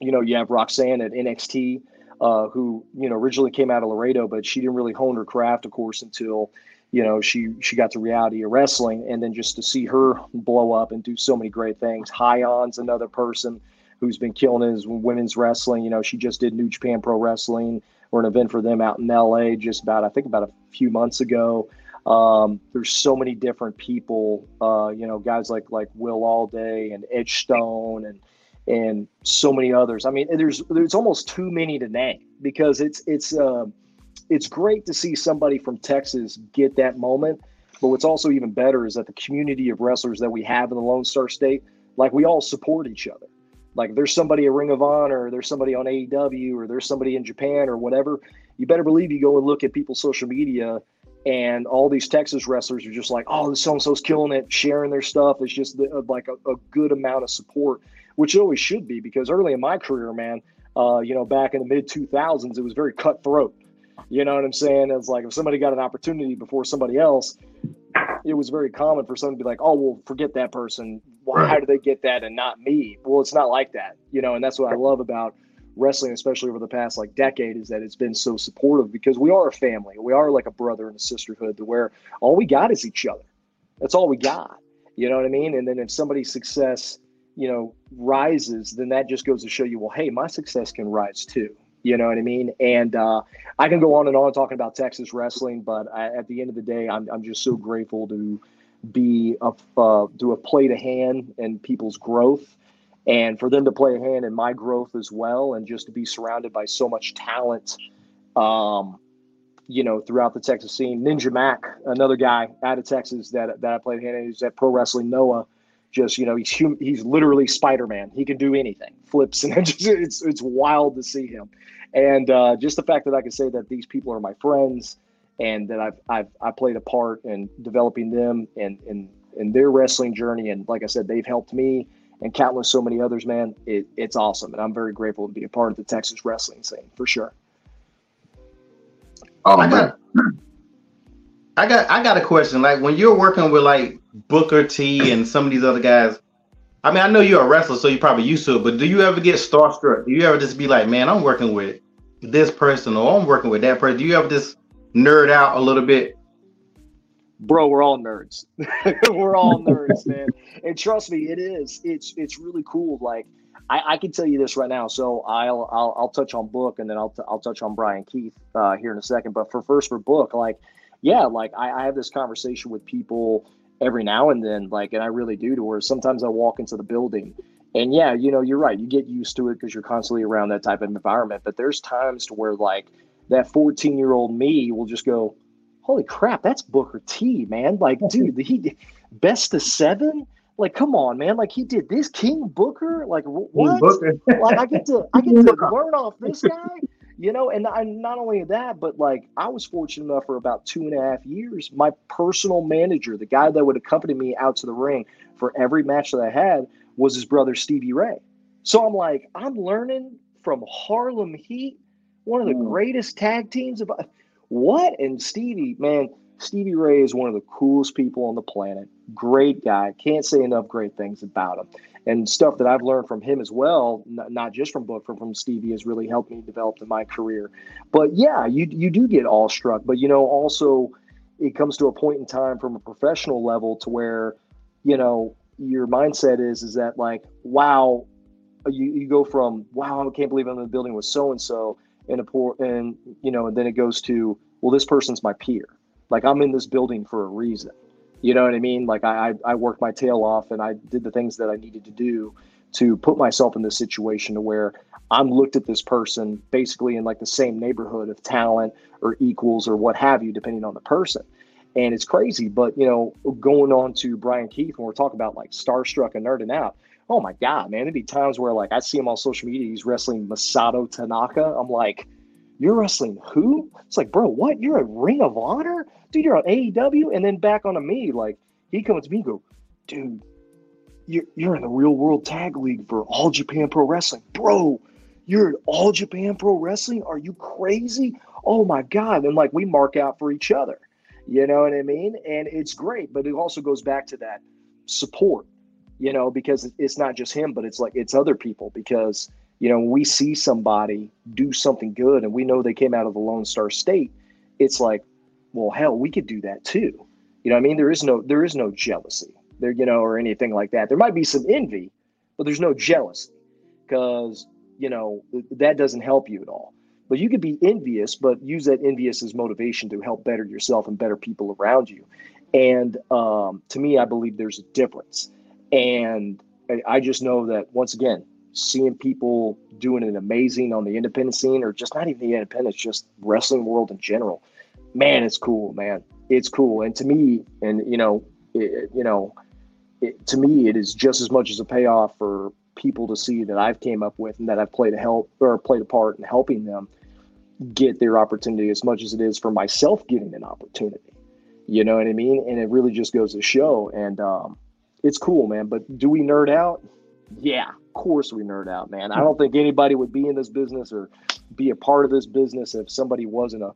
you know, you have Roxanne at NXT, uh, who, you know, originally came out of Laredo, but she didn't really hone her craft, of course, until, you know she she got to reality of wrestling and then just to see her blow up and do so many great things. Hyan's another person who's been killing his women's wrestling. You know she just did new japan pro wrestling or an event for them out in la just about i think about a few months ago. Um, there's so many different people uh, you know guys like like will allday and edge stone and and so many others. I mean there's there's almost too many to name because it's it's uh, it's great to see somebody from Texas get that moment. But what's also even better is that the community of wrestlers that we have in the Lone Star State, like we all support each other. Like there's somebody at Ring of Honor, or there's somebody on AEW, or there's somebody in Japan, or whatever. You better believe you go and look at people's social media, and all these Texas wrestlers are just like, "Oh, this so and so's killing it," sharing their stuff. It's just the, uh, like a, a, good amount of support, which it always should be. Because early in my career, man, uh, you know, back in the mid 2000s, it was very cutthroat you know what I'm saying? It's like if somebody got an opportunity before somebody else, it was very common for someone to be like, "Oh, well, forget that person. Why? How did they get that and not me?" Well, it's not like that, you know. And that's what I love about wrestling, especially over the past like decade, is that it's been so supportive because we are a family. We are like a brother and a sisterhood to where all we got is each other. That's all we got. You know what I mean? And then if somebody's success, you know, rises, then that just goes to show you, well, hey, my success can rise too. You know what I mean? And uh, I can go on and on talking about Texas wrestling, but I, at the end of the day, I'm, I'm just so grateful to be a uh, do a play to hand in people's growth, and for them to play a hand in my growth as well, and just to be surrounded by so much talent, um, you know, throughout the Texas scene. Ninja Mack, another guy out of Texas that that I played hand in, he's at Pro Wrestling Noah just you know he's he's literally spider-man. He can do anything flips [laughs] and just, it's it's wild to see him. And uh, just the fact that i can say that these people are my friends and that i've i've i played a part in developing them and in in their wrestling journey. And like i said they've helped me and countless so many others man. It, it's awesome. And i'm very grateful to be a part of the texas wrestling scene for sure. Oh I got, [clears throat] I got i got a question. Like when you're working with like Booker T and some of these other guys. I mean, I know you're a wrestler, so you're probably used to it, but do you ever get starstruck? Do you ever just be like, man, I'm working with this person or I'm working with that person? Do you ever just nerd out a little bit? Bro, we're all nerds. [laughs] we're all [laughs] nerds, man. And trust me, it is. It's it's really cool. Like I, I, can tell you this right now. So I'll I'll, I'll touch on book and then I'll t- I'll touch on Brian Keith uh, here in a second. But for first for book, like yeah, like I, I have this conversation with people every now and then, like, and I really do to where sometimes I walk into the building and yeah, you know, you're right. You get used to it because you're constantly around that type of environment. But there's times to where like that 14 year old me will just go, holy crap, that's Booker T, man. Like, [laughs] dude, he best of seven. Like, come on, man. Like, he did this King Booker. Like, what? Booker. like, I get to, [laughs] I get to learn off this guy you know and I, not only that but like i was fortunate enough for about two and a half years my personal manager the guy that would accompany me out to the ring for every match that i had was his brother stevie ray. So i'm like i'm learning from harlem heat one of the mm. greatest tag teams of what? And stevie man stevie ray is one of the coolest people on the planet. Great guy. Can't say enough great things about him and stuff that I've learned from him as well, not just from book, from from Stevie, has really helped me develop in my career. But yeah, you you do get awestruck, but you know, also it comes to a point in time from a professional level to where, you know, your mindset is is that like, wow, you, you go from wow, I can't believe I'm in the building with so and so, and a poor and you know, and then it goes to well, this person's my peer. Like I'm in this building for a reason you know what I mean? Like I, I worked my tail off and I did the things that I needed to do to put myself in this situation to where I'm looked at this person basically in like the same neighborhood of talent or equals or what have you, depending on the person. And it's crazy. But, you know, going on to Brian Keith, when we're talking about like starstruck and nerding out, oh my God, man, it'd be times where like I see him on social media, he's wrestling Masato Tanaka. I'm like, you're wrestling who? It's like, bro, what? You're a Ring of Honor? Dude, you're on AEW? And then back onto me, like, he comes to me go, dude, you're, you're in the real world tag league for All Japan Pro Wrestling. Bro, you're in All Japan Pro Wrestling? Are you crazy? Oh my God. And like, we mark out for each other. You know what I mean? And it's great, but it also goes back to that support, you know, because it's not just him, but it's like, it's other people because you know, we see somebody do something good and we know they came out of the Lone Star State, it's like, well, hell, we could do that too. You know, I mean, there is no there is no jealousy there, you know, or anything like that. There might be some envy, but there's no jealousy because you know that doesn't help you at all. But you could be envious, but use that envious as motivation to help better yourself and better people around you. And um, to me, I believe there's a difference. And I just know that once again, seeing people doing an amazing on the independent scene or just not even the independent, just wrestling world in general. Man, it's cool, man. It's cool. And to me, and you know, it, you know, it, to me, it is just as much as a payoff for people to see that I've came up with and that I've played a help or played a part in helping them get their opportunity as much as it is for myself getting an opportunity. You know what I mean? And it really just goes to show. And um, it's cool, man. But do we nerd out? Yeah, of course we nerd out, man. I don't think anybody would be in this business or be a part of this business if somebody wasn't a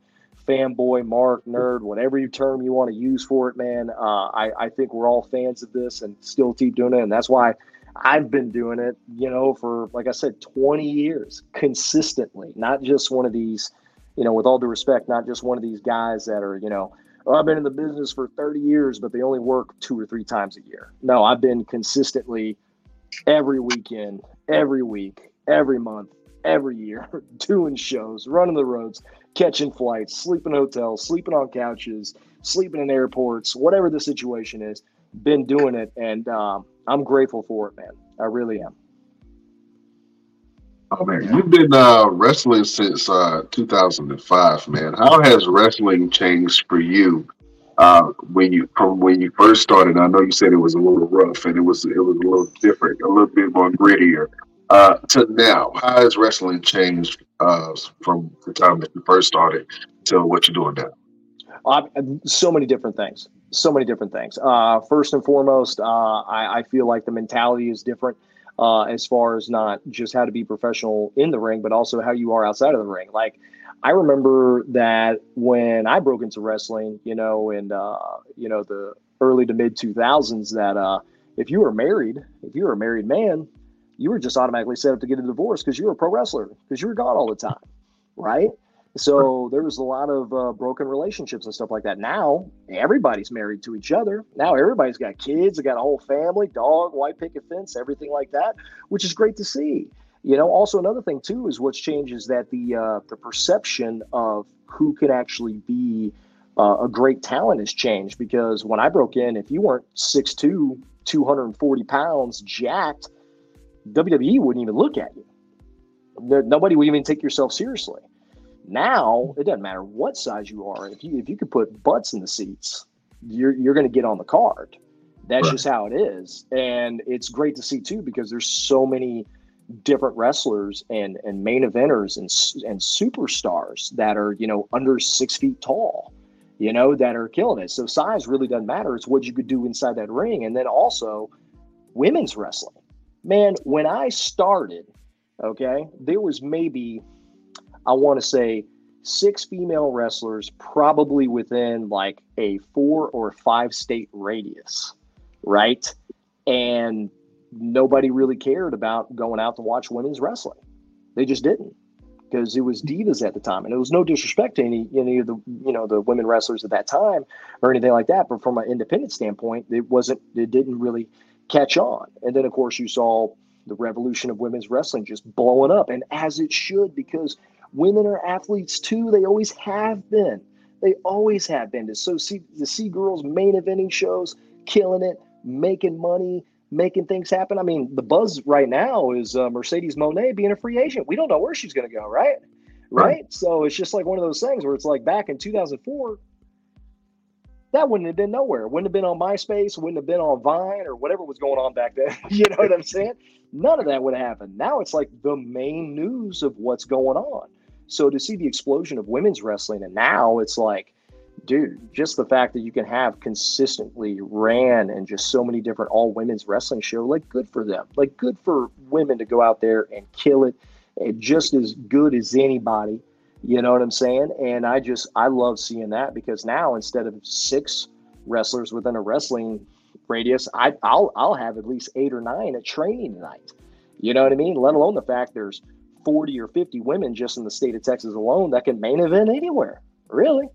fanboy, mark, nerd, whatever term you want to use for it, man. Uh, I, I think we're all fans of this and still keep doing it. And that's why I've been doing it, you know, for like I said, 20 years consistently, not just one of these, you know, with all due respect, not just one of these guys that are, you know, oh, I've been in the business for 30 years, but they only work two or three times a year. No, I've been consistently every weekend, every week, every month, every year, [laughs] doing shows, running the roads, catching flights, sleeping in hotels, sleeping on couches, sleeping in airports, whatever the situation is. Been doing it, and um, I'm grateful for it, man. I really am. Oh man, you've been uh, wrestling since uh, 2005, man. How has wrestling changed for you uh, when you from when you first started? I know you said it was a little rough and it was it was a little different, a little bit more grittier. Uh, to now, how has wrestling changed uh, from the time that you first started to what you're doing now? so many different things. So many different things. Uh, first and foremost, uh, I, I, feel like the mentality is different uh, as far as not just how to be professional in the ring, but also how you are outside of the ring. Like, I remember that when I broke into wrestling, you know, in uh, you know the early to mid 2000s, that uh, if you were married, if you were a married man, you were just automatically set up to get a divorce because you were a pro wrestler because you were gone all the time, right? So there was a lot of uh, broken relationships and stuff like that. Now everybody's married to each other. Now everybody's got kids, they got a whole family, dog, white picket fence, everything like that, which is great to see. You know, also another thing too is what's changed is that the uh, the perception of who can actually be uh, a great talent has changed because when I broke in, if you weren't 6'2", 240 pounds, jacked, WWE wouldn't even look at you. Nobody would even take yourself seriously. Now it doesn't matter what size you are. If you if you could put butts in the seats, you're you're going to get on the card. That's right. just how it is, and it's great to see too because there's so many different wrestlers and and main eventers and and superstars that are you know under six feet tall, you know that are killing it. So size really doesn't matter. It's what you could do inside that ring, and then also women's wrestling man, when I started, okay, there was maybe, I want to say, six female wrestlers probably within like a four or five state radius, right? And nobody really cared about going out to watch women's wrestling. They just didn't because it was divas at the time, and it was no disrespect to any any of the you know the women wrestlers at that time or anything like that. But from an independent standpoint, it wasn't. It didn't really catch on. And then, of course, you saw the revolution of women's wrestling just blowing up, and as it should, because women are athletes too. They always have been. They always have been. To so see to see girls main eventing shows, killing it, making money, making things happen. I mean, the buzz right now is uh, Mercedes Moné being a free agent. We don't know where she's going to go, right? right? Right. So it's just like one of those things where it's like back in 2004, that wouldn't have been nowhere. Wouldn't have been on MySpace, wouldn't have been on Vine or whatever was going on back then. [laughs] you know what I'm saying? None of that would have happened. Now it's like the main news of what's going on. So to see the explosion of women's wrestling, and now it's like, dude, just the fact that you can have consistently ran and just so many different all women's wrestling show, like good for them. Like good for women to go out there and kill it, and just as good as anybody you know what I'm saying? And I just I love seeing that because now instead of six wrestlers within a wrestling radius, I I'll I'll have at least eight or nine at training tonight. You know what I mean? Let alone the fact there's 40 or 50 women just in the state of Texas alone that can main event anywhere. Really?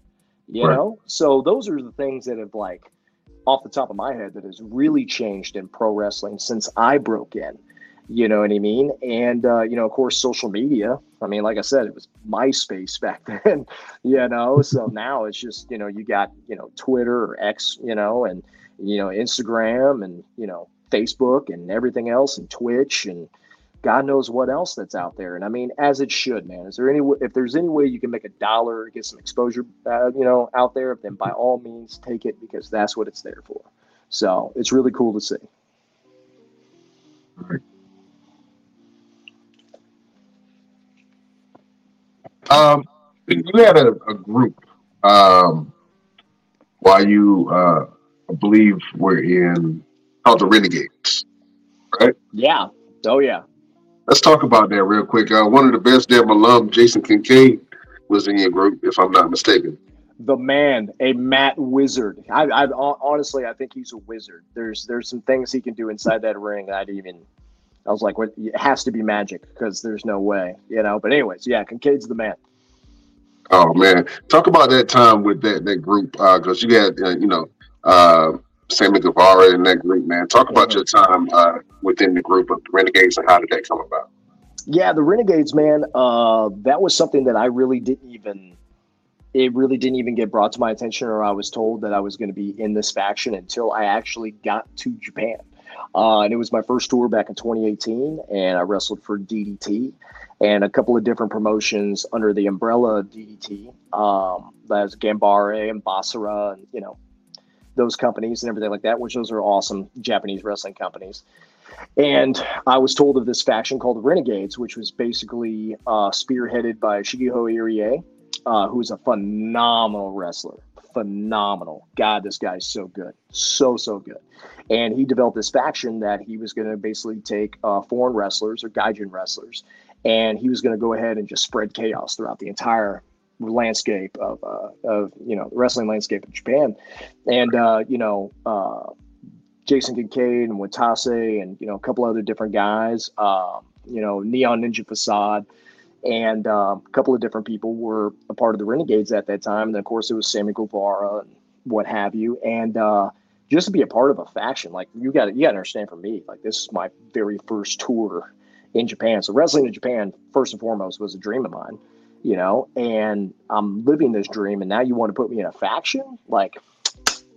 You right. know? So those are the things that have like off the top of my head that has really changed in pro wrestling since I broke in. You know what I mean? And, uh, you know, of course, social media. I mean, like I said, it was MySpace [laughs] back then, you know? So [laughs] now it's just, you know, you got, you know, Twitter or X, you know, and, you know, Instagram and, you know, Facebook and everything else and Twitch and God knows what else that's out there. And I mean, as it should, man. Is there any, if there's any way you can make a dollar, get some exposure, uh, you know, out there, then by all means take it because that's what it's there for. So it's really cool to see. All right. Um, you had a, a group um, while you, uh, I believe, were in called the Renegades, right? Yeah. Oh, yeah. Let's talk about that real quick. Uh, one of the best damn alum, Jason Kincaid, was in your group, if I'm not mistaken. the man, a mat Wizard. I, I honestly, I think he's a wizard. There's there's some things he can do inside that ring that I'd even. I was like, what? It has to be magic because there's no way, you know. But anyways, yeah, Kincaid's the man. Oh man, talk about that time with that that group because uh, you had uh, you know uh, Sammy Guevara in that group, man. Talk about mm-hmm. your time uh, within the group of the Renegades and how did that come about? Yeah, the Renegades, man. Uh, that was something that I really didn't even. It really didn't even get brought to my attention, or I was told that I was going to be in this faction until I actually got to Japan. Uh, and it was my first tour back in 2018, and I wrestled for DDT and a couple of different promotions under the umbrella of DDT. Um, that's Ganbare and Basara, and you know those companies and everything like that, which those are awesome Japanese wrestling companies. And I was told of this faction called the Renegades, which was basically uh, spearheaded by Shigehiro Irie, uh, who's a phenomenal wrestler. Phenomenal. God, this guy's so good. So, so good. And he developed this faction that he was going to basically take uh, foreign wrestlers or Gaijin wrestlers, and he was going to go ahead and just spread chaos throughout the entire landscape of, uh, of you know, the wrestling landscape of Japan. And, uh, you know, uh, Jason Kincaid and Watase and you know a couple other different guys. Um, you know, Neon Ninja Facade and um, a couple of different people were a part of the Renegades at that time. And of course, it was Sammy Guevara and what have you. And uh, just to be a part of a faction, like you got you got to understand for me, like this is my very first tour in Japan. So wrestling in Japan, first and foremost, was a dream of mine. You know, and I'm living this dream, and now you want to put me in a faction? Like,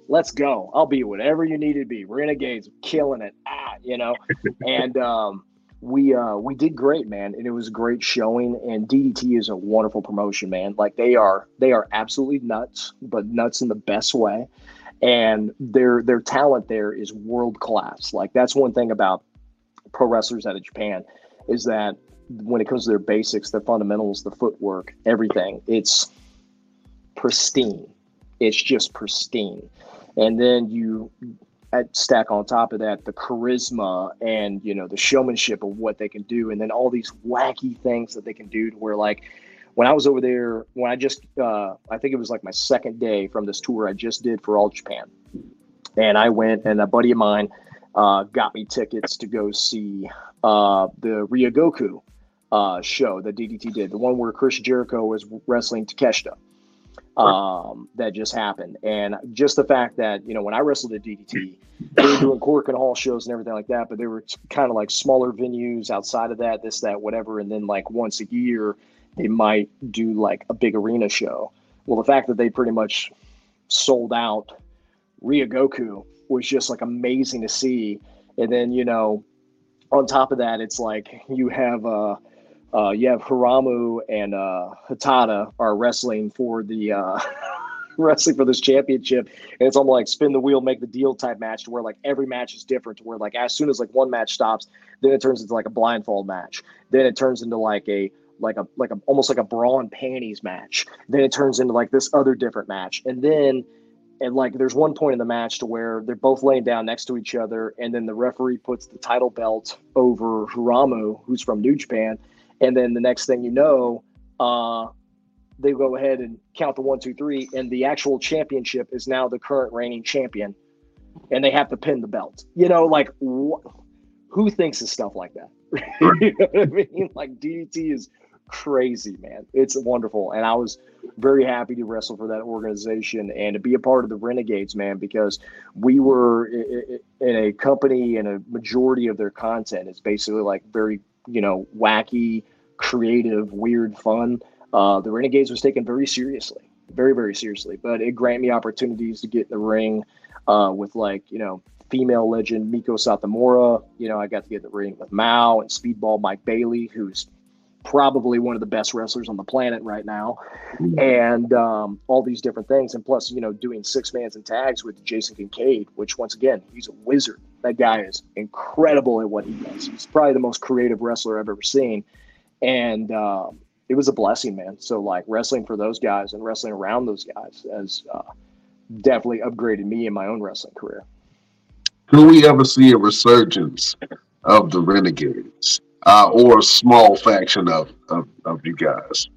let's go. I'll be whatever you need to be. Renegades, killing it. Ah, you know, [laughs] and um, we uh, we did great, man, and it was great showing. And DDT is a wonderful promotion, man. Like they are they are absolutely nuts, but nuts in the best way. And their their talent there is world class. Like that's one thing about pro wrestlers out of Japan is that when it comes to their basics, their fundamentals, the footwork, everything, it's pristine. It's just pristine and then you stack on top of that the charisma and you know the showmanship of what they can do and then all these wacky things that they can do to where like when i was over there when i just uh, i think it was like my second day from this tour i just did for all japan and i went and a buddy of mine uh, got me tickets to go see uh, the ryogoku uh, show that ddt did the one where chris jericho was wrestling takeshita um, that just happened. And just the fact that, you know, when I wrestled at DDT, they were doing Korakuen Hall shows and everything like that, but they were kind of like smaller venues outside of that, this, that, whatever. And then like once a year, they might do like a big arena show. Well, the fact that they pretty much sold out Ryogoku was just like amazing to see. And then, you know, on top of that, it's like you have, uh, uh, you have Hiromu and uh, are wrestling for the uh, [laughs] wrestling for this championship, and it's almost like spin the wheel, make the deal type match, to where like every match is different. To where like as soon as like one match stops, then it turns into like a blindfold match. Then it turns into like a like a like a almost like a bra and panties match. Then it turns into like this other different match, and then and like there's one point in the match to where they're both laying down next to each other, and then the referee puts the title belt over Hiromu, who's from New Japan, and then the next thing you know, uh, they go ahead and count the one, two, three, and the actual championship is now the current reigning champion, and they have to pin the belt. You know, like wh- who thinks of stuff like that? [laughs] you know what I mean? Like DDT is crazy, man. It's wonderful, and I was very happy to wrestle for that organization and to be a part of the Renegades, man, because we were in a company and a majority of their content is basically like very, you know, wacky creative, weird fun. Uh, the Renegades was taken very seriously, very, very seriously. But it granted me opportunities to get in the ring uh, with like, you know, female legend Meiko Satomura. You know, I got to get in the ring with Mao and Speedball Mike Bailey, who's probably one of the best wrestlers on the planet right now, and um, all these different things. And plus, you know, doing six mans and tags with Jason Kincaid, which once again, he's a wizard. That guy is incredible at what he does. He's probably the most creative wrestler I've ever seen and um, it was a blessing, man. So like wrestling for those guys and wrestling around those guys has uh, definitely upgraded me in my own wrestling career. Do we ever see a resurgence of the Renegades uh, or a small faction of, of, of you guys?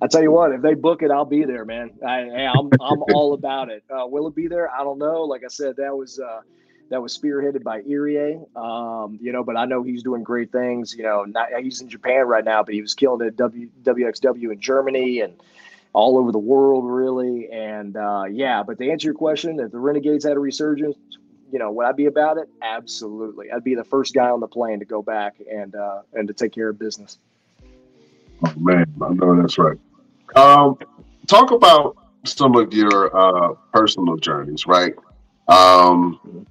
I tell you what, if they book it, I'll be there, man. I, am I'm, I'm [laughs] all about it. Uh, will it be there? I don't know. Like I said, that was uh, that was spearheaded by Irie, um, you know. But I know he's doing great things. You know, not, he's in Japan right now, but he was killing it at w, WXW in Germany and all over the world, really. And uh, yeah, but to answer your question, if the Renegades had a resurgence, you know, would I be about it? Absolutely. I'd be the first guy on the plane to go back and uh, and to take care of business. Oh man, I know that's right. Um, talk about some of your uh, personal journeys, right? Um,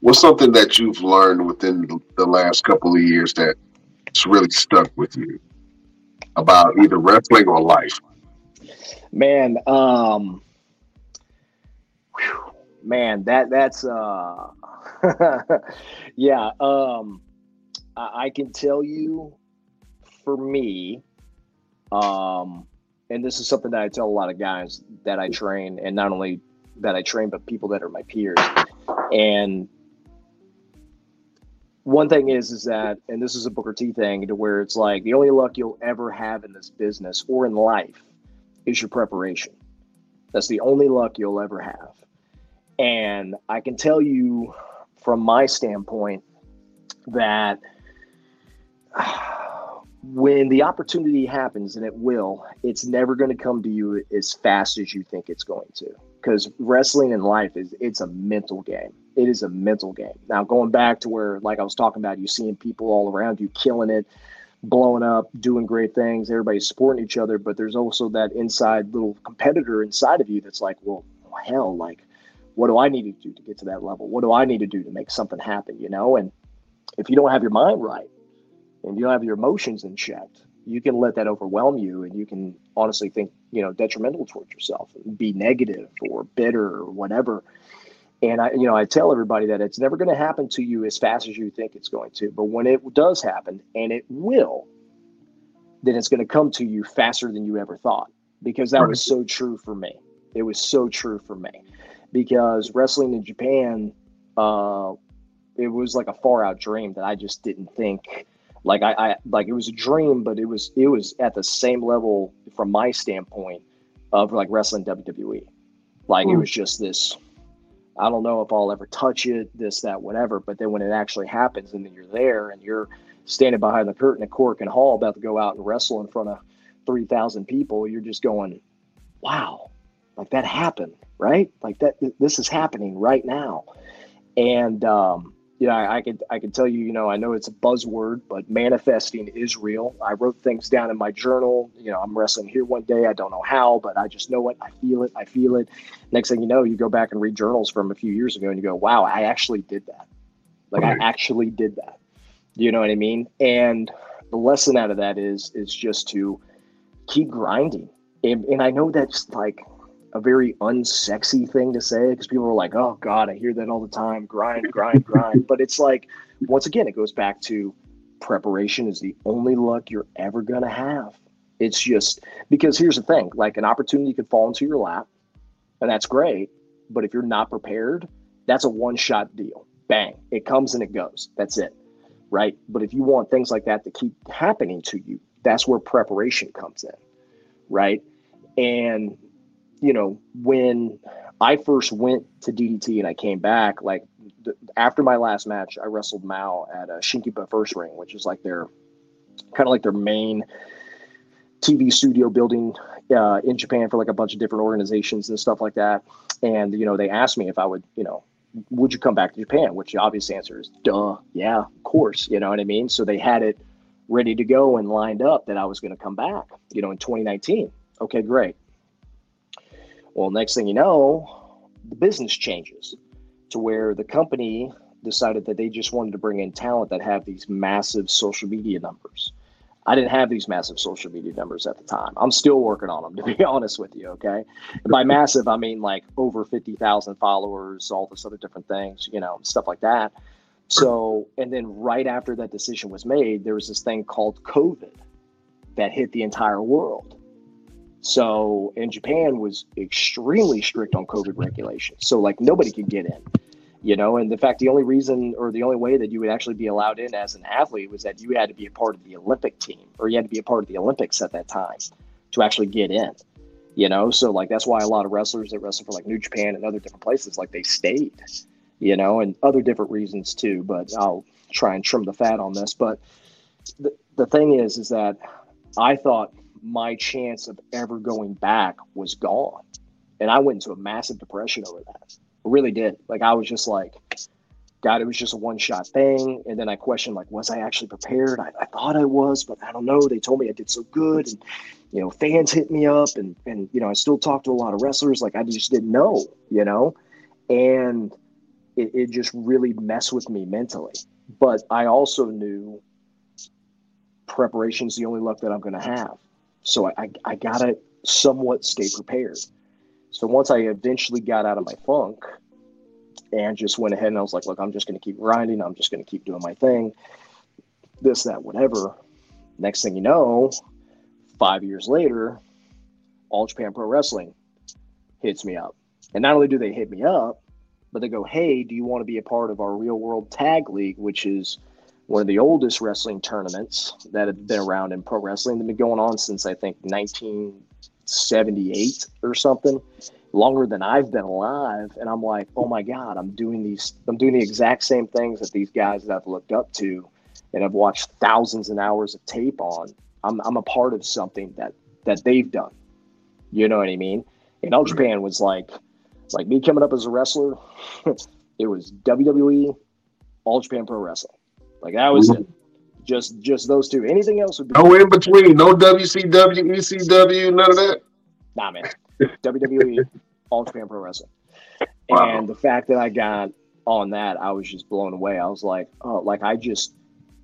what's something that you've learned within the last couple of years that's really stuck with you about either wrestling or life? Man, um, whew, man, that that's uh, [laughs] yeah. Um, I, I can tell you, for me, um, and this is something that I tell a lot of guys that I train, and not only that I train, but people that are my peers. And one thing is, is that, and this is a Booker T thing, to where it's like the only luck you'll ever have in this business or in life is your preparation. That's the only luck you'll ever have. And I can tell you from my standpoint that [sighs] when the opportunity happens, and it will, it's never going to come to you as fast as you think it's going to. Because wrestling in life is it's a mental game. It is a mental game. Now going back to where, like I was talking about, you seeing people all around you killing it, blowing up, doing great things, everybody's supporting each other, but there's also that inside little competitor inside of you that's like, well, hell, like, what do I need to do to get to that level? What do I need to do to make something happen? You know, and if you don't have your mind right, and you don't have your emotions in check, you can let that overwhelm you and you can honestly think, you know, detrimental towards yourself be negative or bitter or whatever. And I, you know, I tell everybody that it's never going to happen to you as fast as you think it's going to. But when it does happen, and it will, then it's going to come to you faster than you ever thought. Because that was so true for me. It was so true for me. Because wrestling in Japan, uh, it was like a far out dream that I just didn't think like I, I like it was a dream, but it was it was at the same level from my standpoint of like wrestling WWE. Like mm. it hmm. was just this. I don't know if I'll ever touch it, this, that, whatever. But then when it actually happens, and then you're there, and you're standing behind the curtain at Korakuen Hall, about to go out and wrestle in front of three thousand people, you're just going, "Wow, like that happened, right? Like that. This is happening right now." And um, you know, I, I could I could tell you, you know, I know it's a buzzword, but manifesting is real. I wrote things down in my journal. You know, I'm wrestling here one day. I don't know how, but I just know it. I feel it. I feel it. Next thing you know, you go back and read journals from a few years ago, and you go, "Wow, I actually did that. Like. I actually did that." You know what I mean? And the lesson out of that is is just to keep grinding. And, and I know that's like a very unsexy thing to say because people are like, oh God, I hear that all the time grind, grind, grind. But it's like, once again, it goes back to preparation is the only luck you're ever going to have. It's just because here's the thing like an opportunity could fall into your lap, and that's great. But if you're not prepared, that's a one shot deal. Bang, it comes and it goes. That's it. Right. But if you want things like that to keep happening to you, that's where preparation comes in. Right. And you know, when I first went to DDT and I came back, like after my last match, I wrestled Mao at a uh, First Ring, which is like their kind of like their main TV studio building uh, in Japan for like a bunch of different organizations and stuff like that. And you know, they asked me if I would, you know, would you come back to Japan? Which the obvious answer is, duh, yeah, of course. You know what I mean? So they had it ready to go and lined up that I was going to come back, you know, in 2019. Okay, great. Well, next thing you know, the business changes to where the company decided that they just wanted to bring in talent that have these massive social media numbers. I didn't have these massive social media numbers at the time. I'm still working on them, [laughs] to be honest with you. Okay. And by massive, I mean like over 50,000 followers, all this other different things, you know, stuff like that. So, and then right after that decision was made, there was this thing called COVID that hit the entire world. So, in Japan was extremely strict on COVID regulations. So, like nobody could get in, you know. And the fact, the only reason or the only way that you would actually be allowed in as an athlete was that you had to be a part of the Olympic team or you had to be a part of the Olympics at that time. to actually get in. You know, so like that's why a lot of wrestlers that wrestle for like New Japan and other different places, like they stayed, you know, and other different reasons too. But I'll try and trim the fat on this. But the, the thing is, is that I thought my chance of ever going back was gone. And I went into a massive depression over that. I really did. Like I was just like, God, it was just a one shot thing. And then I questioned, like, was I actually prepared? I, I, thought I was, but I don't know. They told me I did so good. And, you know, fans hit me up and, and, you know, I still talk to a lot of wrestlers. Like, I just didn't know, you know, and it, it just really messed with me mentally. But I also knew preparation is the only luck that I'm going to have. So I, I, got to somewhat stay prepared. So once I eventually got out of my funk, and just went ahead and I was like, look, I'm just going to keep grinding. I'm just going to keep doing my thing. This, that, whatever. Next thing you know, five years later, All Japan Pro Wrestling hits me up. And not only do they hit me up, but they go, hey, do you want to be a part of our real world tag league, which is one of the oldest wrestling tournaments that have been around in pro wrestling. They've been going on since I think 1978 or something longer than I've been alive. And I'm like, oh my God, I'm doing these, I'm doing the exact same things that these guys that I've looked up to and I've watched thousands and hours of tape on. I'm, I'm a part of something that, that they've done. You know what I mean? And All Japan was like, like me coming up as a wrestler, [laughs] it was WWE, All Japan Pro Wrestling. Like that was it. Just just those two. Anything else would be no in between. No WCW, ECW, none of that. Nah, man. WWE, All Japan Pro Wrestling. Wow. And the fact that I got on that, I was just blown away. I was like, oh, like I just,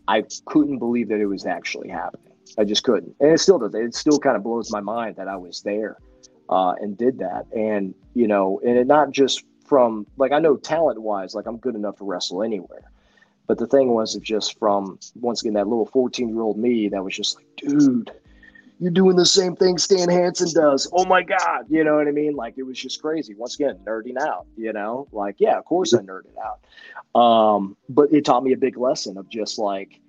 I couldn't believe that it was actually happening. I just couldn't, and it still does. It still kind of blows my mind that I was there uh, and did that. And you know, and it not just from like I know talent wise, like I'm good enough to wrestle anywhere. But the thing was, it just from once again that little 14 year old me that was just like, dude, you're doing the same thing Stan Hansen does. Oh my God. You know what I mean? Like it was just crazy. Once again, nerding out, you know, like, yeah, of course I nerded out. Um, but it taught me a big lesson of just like,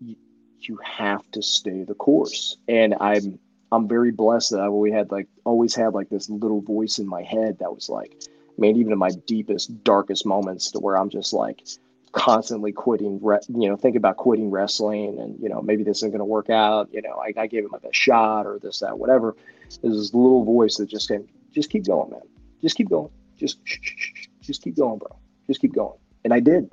you, you have to stay the course. And I'm, I'm very blessed that I've always had like, always had like this little voice in my head that was like, I mean, even in my deepest, darkest moments to where I'm just like, constantly quitting, you know, think about quitting wrestling and, you know, maybe this isn't going to work out. You know, I, I gave it my best shot or this, that, whatever. There's this little voice that just came, just keep going, man. Just keep going. Just, just keep going, bro. Just keep going. And I did.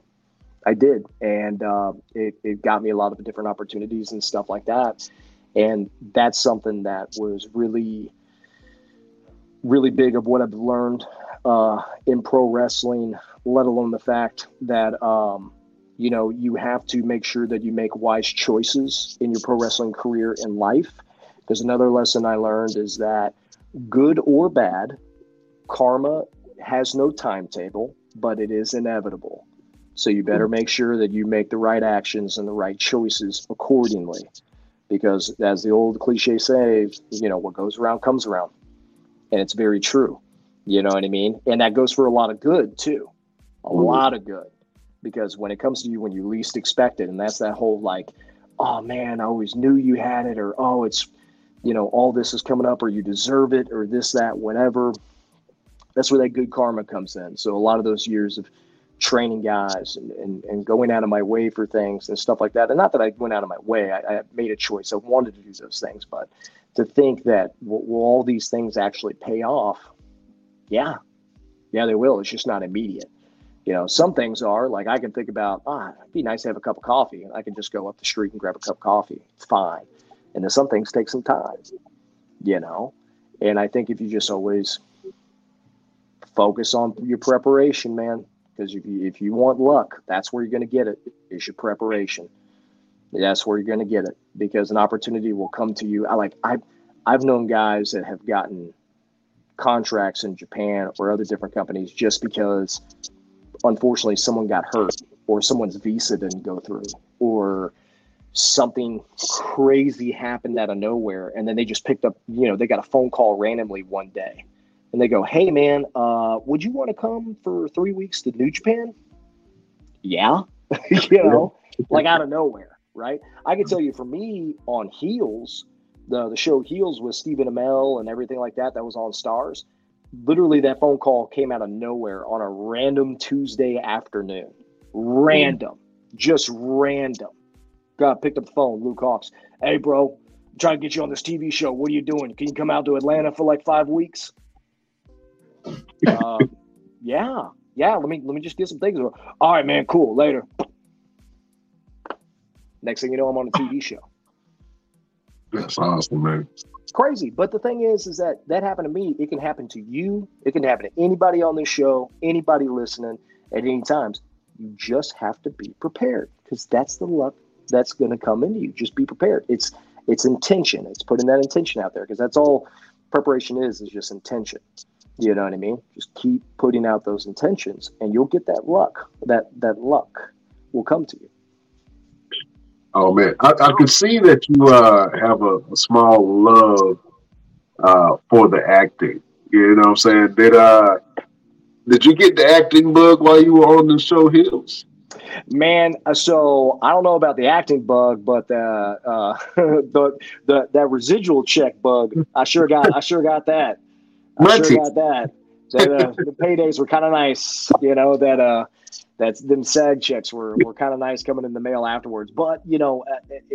I did. And uh, it, it got me a lot of different opportunities and stuff like that. And that's something that was really, really big of what I've learned uh, in pro wrestling, let alone the fact that um, you know you have to make sure that you make wise choices in your pro wrestling career and life. Because another lesson I learned is that good or bad, karma has no timetable, but it is inevitable. So you better make sure that you make the right actions and the right choices accordingly. Because as the old cliche says, you know, what goes around comes around. And it's very true. You know what I mean? And that goes for a lot of good too. A mm-hmm. lot of good. Because when it comes to you when you least expect it, and that's that whole like, oh man, I always knew you had it, or oh, it's you know, all this is coming up, or you deserve it, or this, that, whatever. That's where that good karma comes in. So a lot of those years of training guys and, and, and going out of my way for things and stuff like that. And not that I went out of my way, I, I made a choice. I wanted to do those things, but to think that will, will all these things actually pay off yeah, yeah, they will. It's just not immediate. You know, some things are like I can think about, ah, it'd be nice to have a cup of coffee. And I can just go up the street and grab a cup of coffee. It's fine. And then some things take some time, you know. And I think if you just always focus on your preparation, man, because if you, if you want luck, that's where you're going to get it. Is your preparation. That's where you're going to get it because an opportunity will come to you. I like I, I've known guys that have gotten contracts in Japan or other different companies just because unfortunately someone got hurt or someone's visa didn't go through or something crazy happened out of nowhere and then they just picked up you know they got a phone call randomly one day and they go hey man uh, would you want to come for three weeks to new japan? Yeah. [laughs] You know like out of nowhere right? I can tell you for me on heels the the show Heels with Stephen Amell and everything like that that was on Starz. Literally, that phone call came out of nowhere on a random Tuesday afternoon. Random, just random. God picked up the phone. Luke Hawx. Hey, bro, I'm trying to get you on this TV show. What are you doing? Can you come out to Atlanta for like five weeks? uh, [laughs] yeah, yeah. Let me let me just get some things. All right, man. Cool. Later. Next thing you know, I'm on a TV show. That's awesome, man. Crazy. But the thing is, is that that happened to me. It can happen to you. It can happen to anybody on this show, anybody listening at any times. You just have to be prepared because that's the luck that's going to come into you. Just be prepared. It's it's intention. It's putting that intention out there because that's all preparation is is just intention. You know what I mean? Just keep putting out those intentions, and you'll get that luck. That that luck will come to you. Oh man, I, I can see that you uh, have a, a, small love uh, for the acting. You know what I'm saying? Did uh did you get the acting bug while you were on the show Heels? Man, uh, so I don't know about the acting bug, but the uh, [laughs] the the that residual check bug, I sure got. I sure got that. I sure got that. that uh, the paydays were kind of nice, you know. That uh, that's them SAG checks were were kind of nice coming in the mail afterwards. But you know,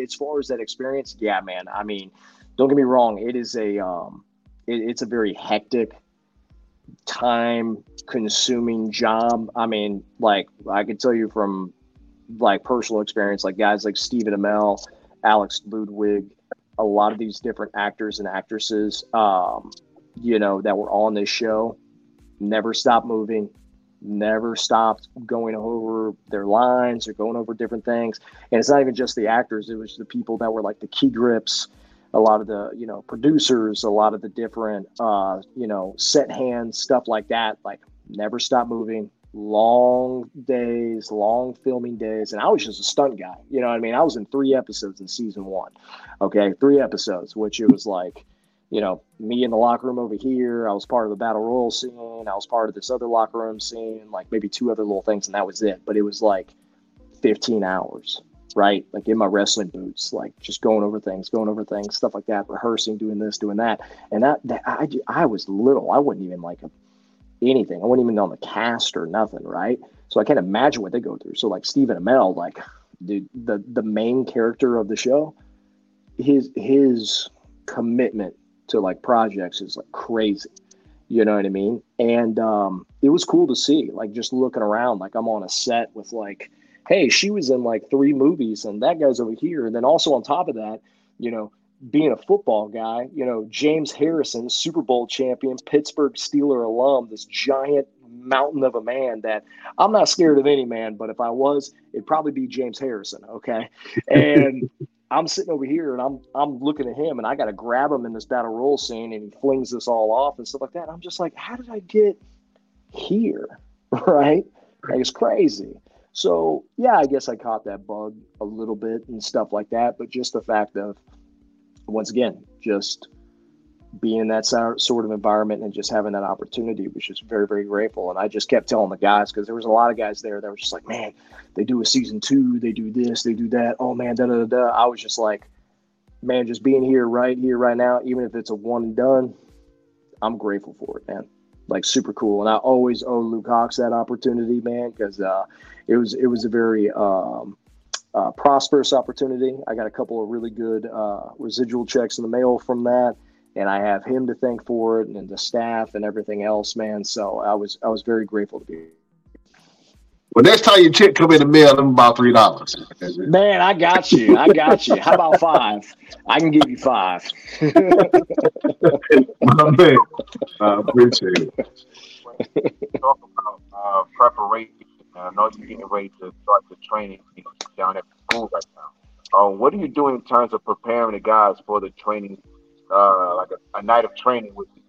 as far as that experience, yeah, man. I mean, don't get me wrong. It is a um, it, it's a very hectic, time consuming job. I mean, like I can tell you from like personal experience, like guys like Stephen Amell, Alex Ludwig, a lot of these different actors and actresses, um, you know, that were on this show, never stopped moving never stopped going over their lines or going over different things. And it's not even just the actors; it was the people that were like the key grips, a lot of the you know producers, a lot of the different uh, you know set hands, stuff like that. Like never stop moving. Long days, long filming days, and I was just a stunt guy. You know what I mean? I was in three episodes in season one. Okay, three episodes, which it was like you know, me in the locker room over here. I was part of the battle royal scene. I was part of this other locker room scene, like maybe two other little things, and that was it. But it was like 15 hours, right? Like in my wrestling boots, like just going over things, going over things, stuff like that, rehearsing, doing this, doing that. And that, that I, I was little. I wasn't even like a, anything. I wasn't even on the cast or nothing, right? So I can't imagine what they go through. So like Stephen Amell, like dude, the the main character of the show, his his commitment to like projects is like crazy. You know what I mean? And um, it was cool to see, like just looking around, like I'm on a set with like, hey, she was in like three movies, and that guy's over here. And then also on top of that, you know, being a football guy, you know, James Harrison, Super Bowl champion, Pittsburgh Steeler alum, this giant mountain of a man that I'm not scared of any man, but if I was, it'd probably be James Harrison. Okay. [laughs] And I'm sitting over here and I'm I'm looking at him and I got to grab him in this battle royal scene and he flings this all off and stuff like that. I'm just like, how did I get here? [laughs] Right? Like it's crazy. So yeah, I guess I caught that bug a little bit and stuff like that. But just the fact of once again, just being in that sort of environment and just having that opportunity was just very, very grateful. And I just kept telling the guys because there was a lot of guys there that were just like, man, they do a season two, they do this, they do that. Oh man, da da da. da. I was just like, man, just being here right here right now, even if it's a one and done, I'm grateful for it, man. Like super cool. And I always owe Luke Hawx that opportunity, man, because uh, it was it was a very um, uh, prosperous opportunity. I got a couple of really good uh, residual checks in the mail from that and I have him to thank for it, and the staff and everything else, man. So I was I was very grateful to be. Well, next time your check come in the mail, I'm about three dollars. Man, I got you. I got you. How about five? I can give you five. [laughs] My man, I appreciate it. Talk about uh, preparation. I know you're getting ready to start the training down at school right now. Um, what are you doing in terms of preparing the guys for the training uh, like a, a night of training with you?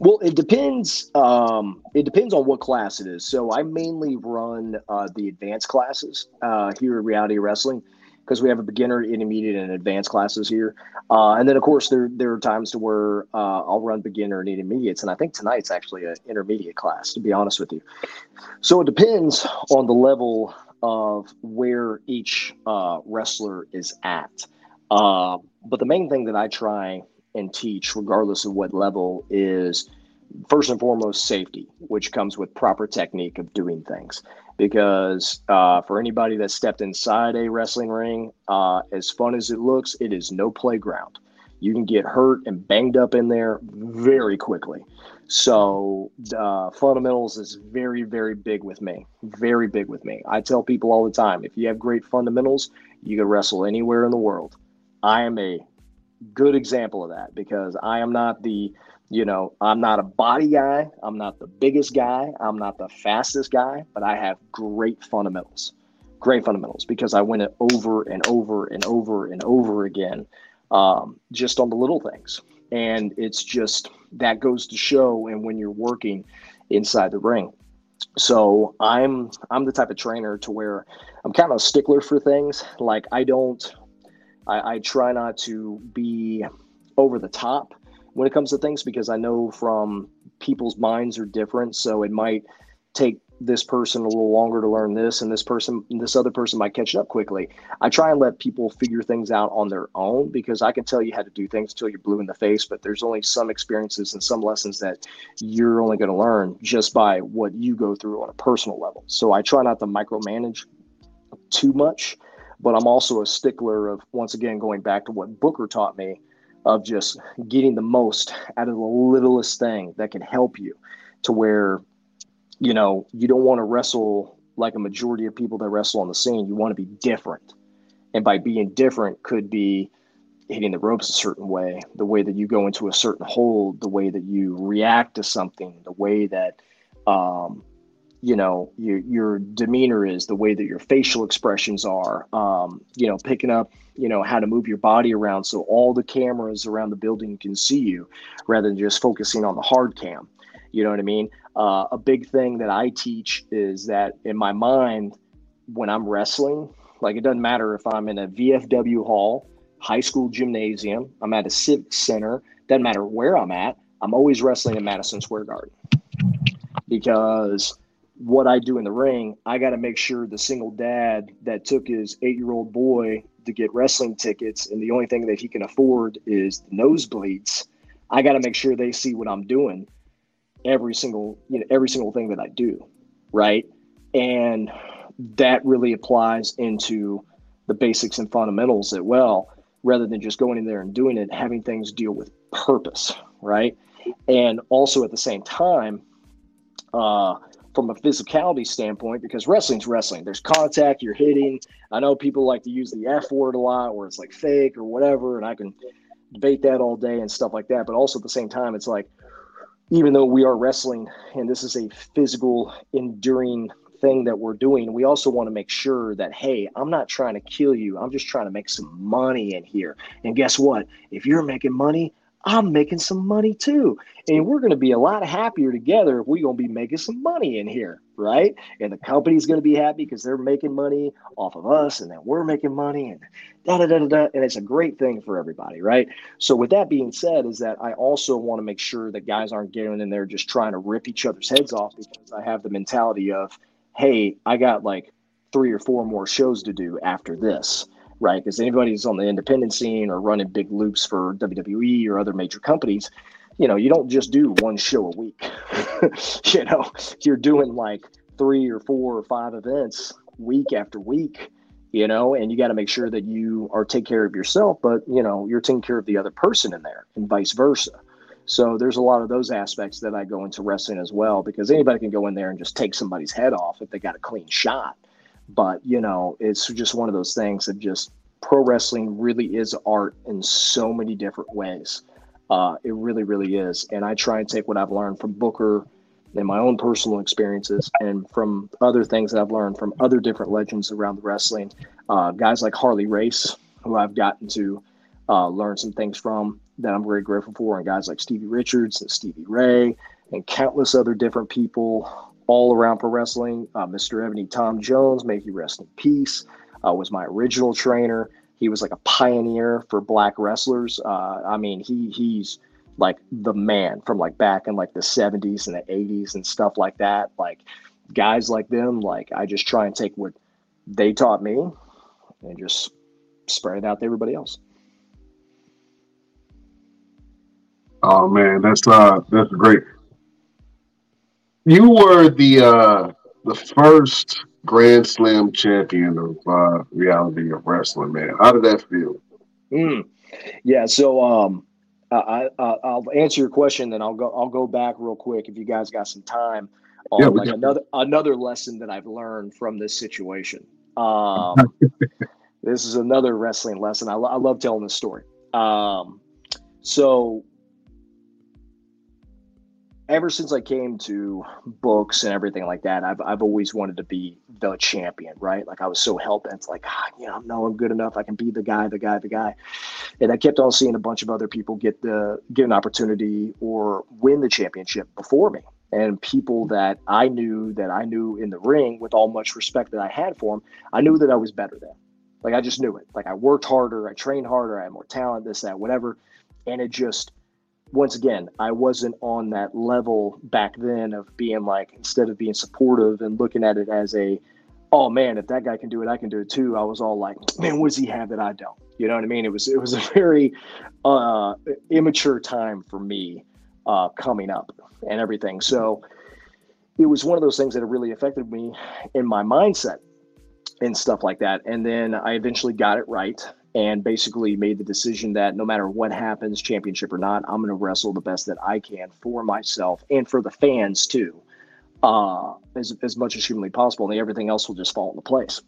Well, it depends. Um, it depends on what class it is. So I mainly run uh, the advanced classes uh, here at Reality Wrestling because we have a beginner, intermediate, and advanced classes here. Uh, and then, of course, there there are times to where uh, I'll run beginner and intermediates. And I think tonight's actually an intermediate class, to be honest with you. So it depends on the level of where each uh, wrestler is at. Uh, but the main thing that I try and teach, regardless of what level, is first and foremost safety, which comes with proper technique of doing things. Because uh, for anybody that stepped inside a wrestling ring, uh, as fun as it looks, it is no playground. You can get hurt and banged up in there very quickly. So, uh, fundamentals is very, very big with me. Very big with me. I tell people all the time if you have great fundamentals, you can wrestle anywhere in the world. I am a good example of that because I am not the you know, I'm not a body guy. I'm not the biggest guy. I'm not the fastest guy, but I have great fundamentals. Great fundamentals because I win it over and over and over and over again, um, just on the little things. And it's just that goes to show. And when you're working inside the ring, so I'm I'm the type of trainer to where I'm kind of a stickler for things. Like I don't, I, I try not to be over the top when it comes to things because I know from people's minds are different. So it might take this person a little longer to learn this and this person this other person might catch up quickly i try and let people figure things out on their own because i can tell you how to do things until you're blue in the face but there's only some experiences and some lessons that you're only going to learn just by what you go through on a personal level so i try not to micromanage too much but i'm also a stickler of once again going back to what booker taught me of just getting the most out of the littlest thing that can help you to where you know you don't want to wrestle like a majority of people that wrestle on the scene. You want to be different. And by being different could be hitting the ropes a certain way the way that you go into a certain hold the way that you react to something the way that um, you know your your demeanor is the way that your facial expressions are um, you know picking up you know how to move your body around so all the cameras around the building can see you rather than just focusing on the hard cam. You know what i mean? Uh, a big thing that i teach is that in my mind when i'm wrestling like it doesn't matter if i'm in a vfw hall high school gymnasium i'm at a civic center doesn't matter where i'm at i'm always wrestling in madison square garden. Because what I do in the ring, I got to make sure the single dad that took his eight year old boy to get wrestling tickets and the only thing that he can afford is nosebleeds. I got to make sure they see what I'm doing every single, you know, every single thing that I do. Right. And that really applies into the basics and fundamentals as well, rather than just going in there and doing it, having things deal with purpose. Right. And also at the same time, uh, from a physicality standpoint because wrestling's wrestling. There's contact, you're hitting. I know people like to use the F word a lot where it's like fake or whatever, and I can debate that all day and stuff like that. But also at the same time, it's like, even though we are wrestling and this is a physical, enduring thing that we're doing, we also want to make sure that, hey, I'm not trying to kill you. I'm just trying to make some money in here. And guess what? If you're making money, I'm making some money too. And we're going to be a lot happier together if we're going to be making some money in here, right? And the company's going to be happy because they're making money off of us and then we're making money and da da da da. da. And it's a great thing for everybody, right? So, with that being said, is that I also want to make sure that guys aren't getting in there just trying to rip each other's heads off because I have the mentality of, hey, I got like three or four more shows to do after this right? Because anybody who's on the independent scene or running big loops for WWE or other major companies, you know, you don't just do one show a week. [laughs] you know, you're doing like three or four or five events week after week, you know, and you got to make sure that you are take care of yourself, but you know, you're taking care of the other person in there and vice versa. So there's a lot of those aspects that I go into wrestling as well because anybody can go in there and just take somebody's head off if they got a clean shot. But, you know, it's just one of those things that just pro wrestling really is art in so many different ways. Uh, it really, really is. And I try and take what I've learned from Booker and my own personal experiences and from other things that I've learned from other different legends around the wrestling. Uh, guys like Harley Race, who I've gotten to uh, learn some things from that I'm very grateful for, and guys like Stevie Richards and Stevie Ray and countless other different people all around pro wrestling. Uh, Mr. Ebony Tom Jones, may he rest in peace, uh, was my original trainer. He was like a pioneer for black wrestlers. Uh, I mean, he he's like the man from like back in like the 70s and the 80s and stuff like that. Like guys like them, like I just try and take what they taught me and just spread it out to everybody else. Oh man, that's uh that's great. You were the uh the first Grand Slam champion of uh reality of wrestling, man. How did that feel? Mm. Yeah, so um I, I I'll answer your question, then I'll go I'll go back real quick if you guys got some time on yeah, like another another lesson that I've learned from this situation. Um, [laughs] this is another wrestling lesson. I, lo- I love telling this story. Um, so ever since I came to books and everything like that, I've I've always wanted to be the champion, right? Like I was so hell bent, like ah, you know, know I'm good enough. I can be the guy, the guy, the guy. And I kept on seeing a bunch of other people get the get an opportunity or win the championship before me, and people that I knew that I knew in the ring with all much respect that I had for them, I knew that I was better than. Like I just knew it. Like I worked harder, I trained harder, I had more talent, this, that, whatever, and it just once again, I wasn't on that level back then of being like, instead of being supportive and looking at it as a, oh man, if that guy can do it, I can do it too. I was all like, man, what does he have that I don't? You know what I mean? It was it was a [laughs] very uh, immature time for me uh, coming up and everything. So it was one of those things that really affected me in my mindset and stuff like that. And then I eventually got it right and basically made the decision that no matter what happens, championship or not, I'm going to wrestle the best that I can for myself and for the fans too, uh, as, as much as humanly possible. And everything else will just fall into place.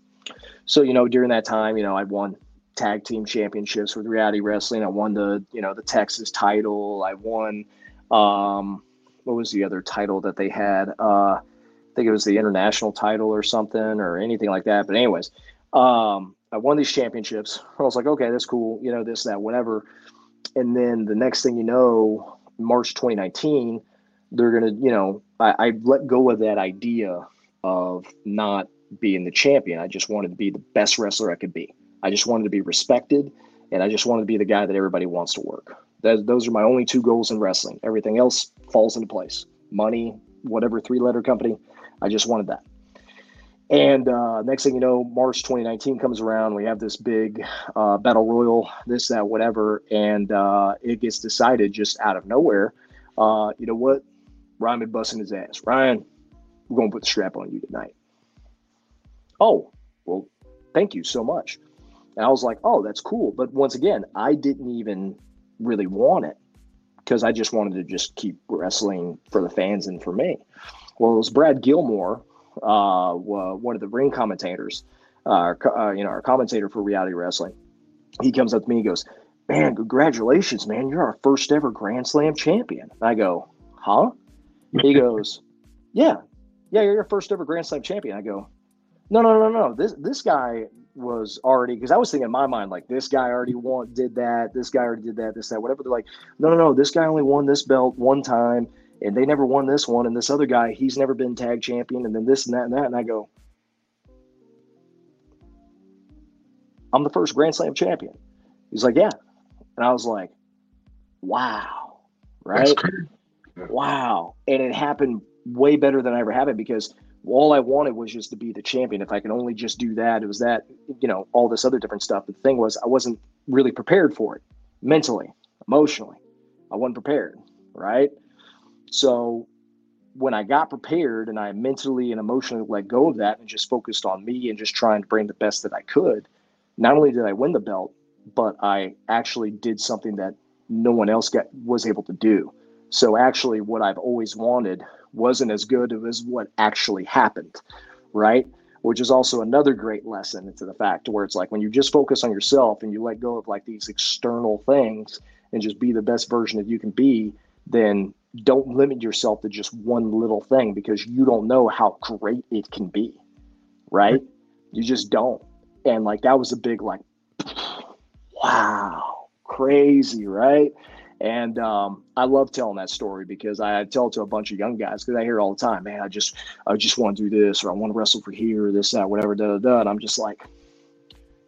So, you know, during that time, you know, I won tag team championships with reality wrestling. I won the, you know, the Texas title. I won, um, what was the other title that they had? Uh, I think it was the international title or something or anything like that. But anyways, um, I won these championships. I was like, okay, that's cool, you know, this, that, whatever. And then the next thing you know, March 2019, they're gonna, you know, I, I let go of that idea of not being the champion. I just wanted to be the best wrestler I could be. I just wanted to be respected, and I just wanted to be the guy that everybody wants to work. That, those are my only two goals in wrestling. Everything else falls into place. Money, whatever three letter company, I just wanted that. And uh, next thing you know, March 2019 comes around. We have this big uh, battle royal, this, that, whatever, and uh, it gets decided just out of nowhere. Uh, you know what? Ryan been busting his ass. Ryan, we're gonna put the strap on you tonight. Oh, well, thank you so much. And I was like, oh, that's cool. But once again, I didn't even really want it because I just wanted to just keep wrestling for the fans and for me. Well, it was Brad Gilmore uh, one of the ring commentators, uh, uh, you know, our commentator for reality wrestling. He comes up to me and goes, "Man, congratulations, man! You're our first ever Grand Slam champion." I go, "Huh?" He [laughs] goes, "Yeah, yeah, you're your first ever Grand Slam champion." I go, "No, no, no, no. This this guy was already because I was thinking in my mind like this guy already won, did that, this guy already did that, this that, whatever." They're like, "No, no, no. This guy only won this belt one time." And they never won this one, and this other guy, he's never been tag champion, and then this and that and that. And I go, I'm the first Grand Slam champion. He's like, Yeah. And I was like, Wow. Right? Wow. And it happened way better than I ever had it because all I wanted was just to be the champion. If I could only just do that, it was that, you know, all this other different stuff. But the thing was, I wasn't really prepared for it mentally, emotionally. I wasn't prepared. Right. So when I got prepared and I mentally and emotionally let go of that and just focused on me and just trying to bring the best that I could, not only did I win the belt, but I actually did something that no one else got, was able to do. So actually, what I've always wanted wasn't as good as what actually happened, right? Which is also another great lesson into the fact where it's like when you just focus on yourself and you let go of like these external things and just be the best version that you can be, then don't limit yourself to just one little thing because you don't know how great it can be right you just don't and like that was a big like wow crazy right and um, I love telling that story because I tell it to a bunch of young guys because I hear all the time, man, I just I just want to do this or I want to wrestle for here, or this, that, whatever, da, da, da. And I'm just like,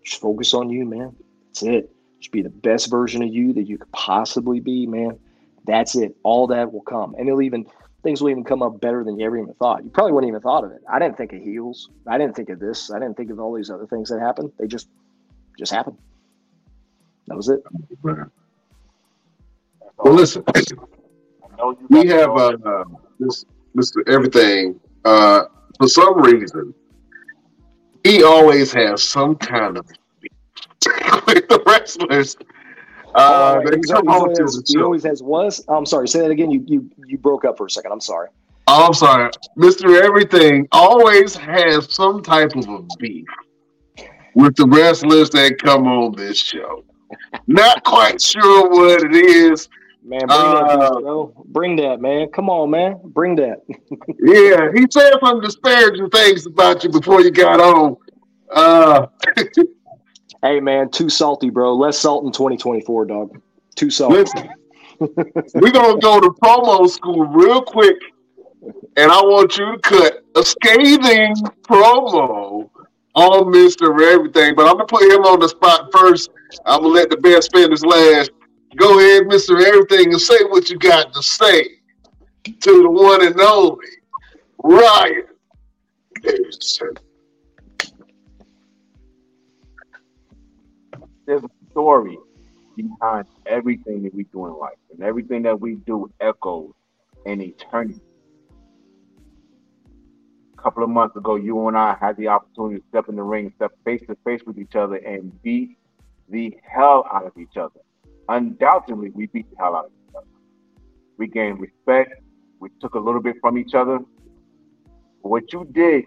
just focus on you, man. That's it. Just be the best version of you that you could possibly be, man. That's it. All that will come, and it'll even things will even come up better than you ever even thought. You probably wouldn't even thought of it. I didn't think of heels. I didn't think of this. I didn't think of all these other things that happened. They just just happened. That was it. Well, listen, we have uh, this Mr. Everything. Uh, for some reason, he always has some kind of with [laughs] the wrestlers. Uh, he, always, he always has was. I'm sorry. Say that again. You you you broke up for a second. I'm sorry. Oh, I'm sorry. Mr. Everything always has some type of a beef with the wrestlers that come on this show. Not quite sure what it is. Man, bring uh, that, bro. Bring that, man. Come on, man. Bring that. [laughs] yeah, he said some disparaging things about you before you got on. Uh, [laughs] hey, man, too salty, bro. Less salt in 2024, dog. Too salty. Listen, we're gonna go to promo school real quick, and I want you to cut a scathing promo on Mr. Everything. But I'm gonna put him on the spot first. I'm gonna let the best finish last. Go ahead, Mr. Everything, and say what you got to say to the one and only Ryan Davidson. There's a story behind everything that we do in life, and everything that we do echoes in eternity. A couple of months ago, you and I had the opportunity to step in the ring, step face to face with each other, and beat the hell out of each other. Undoubtedly, we beat the hell out of each other. We gained respect. We took a little bit from each other. What you did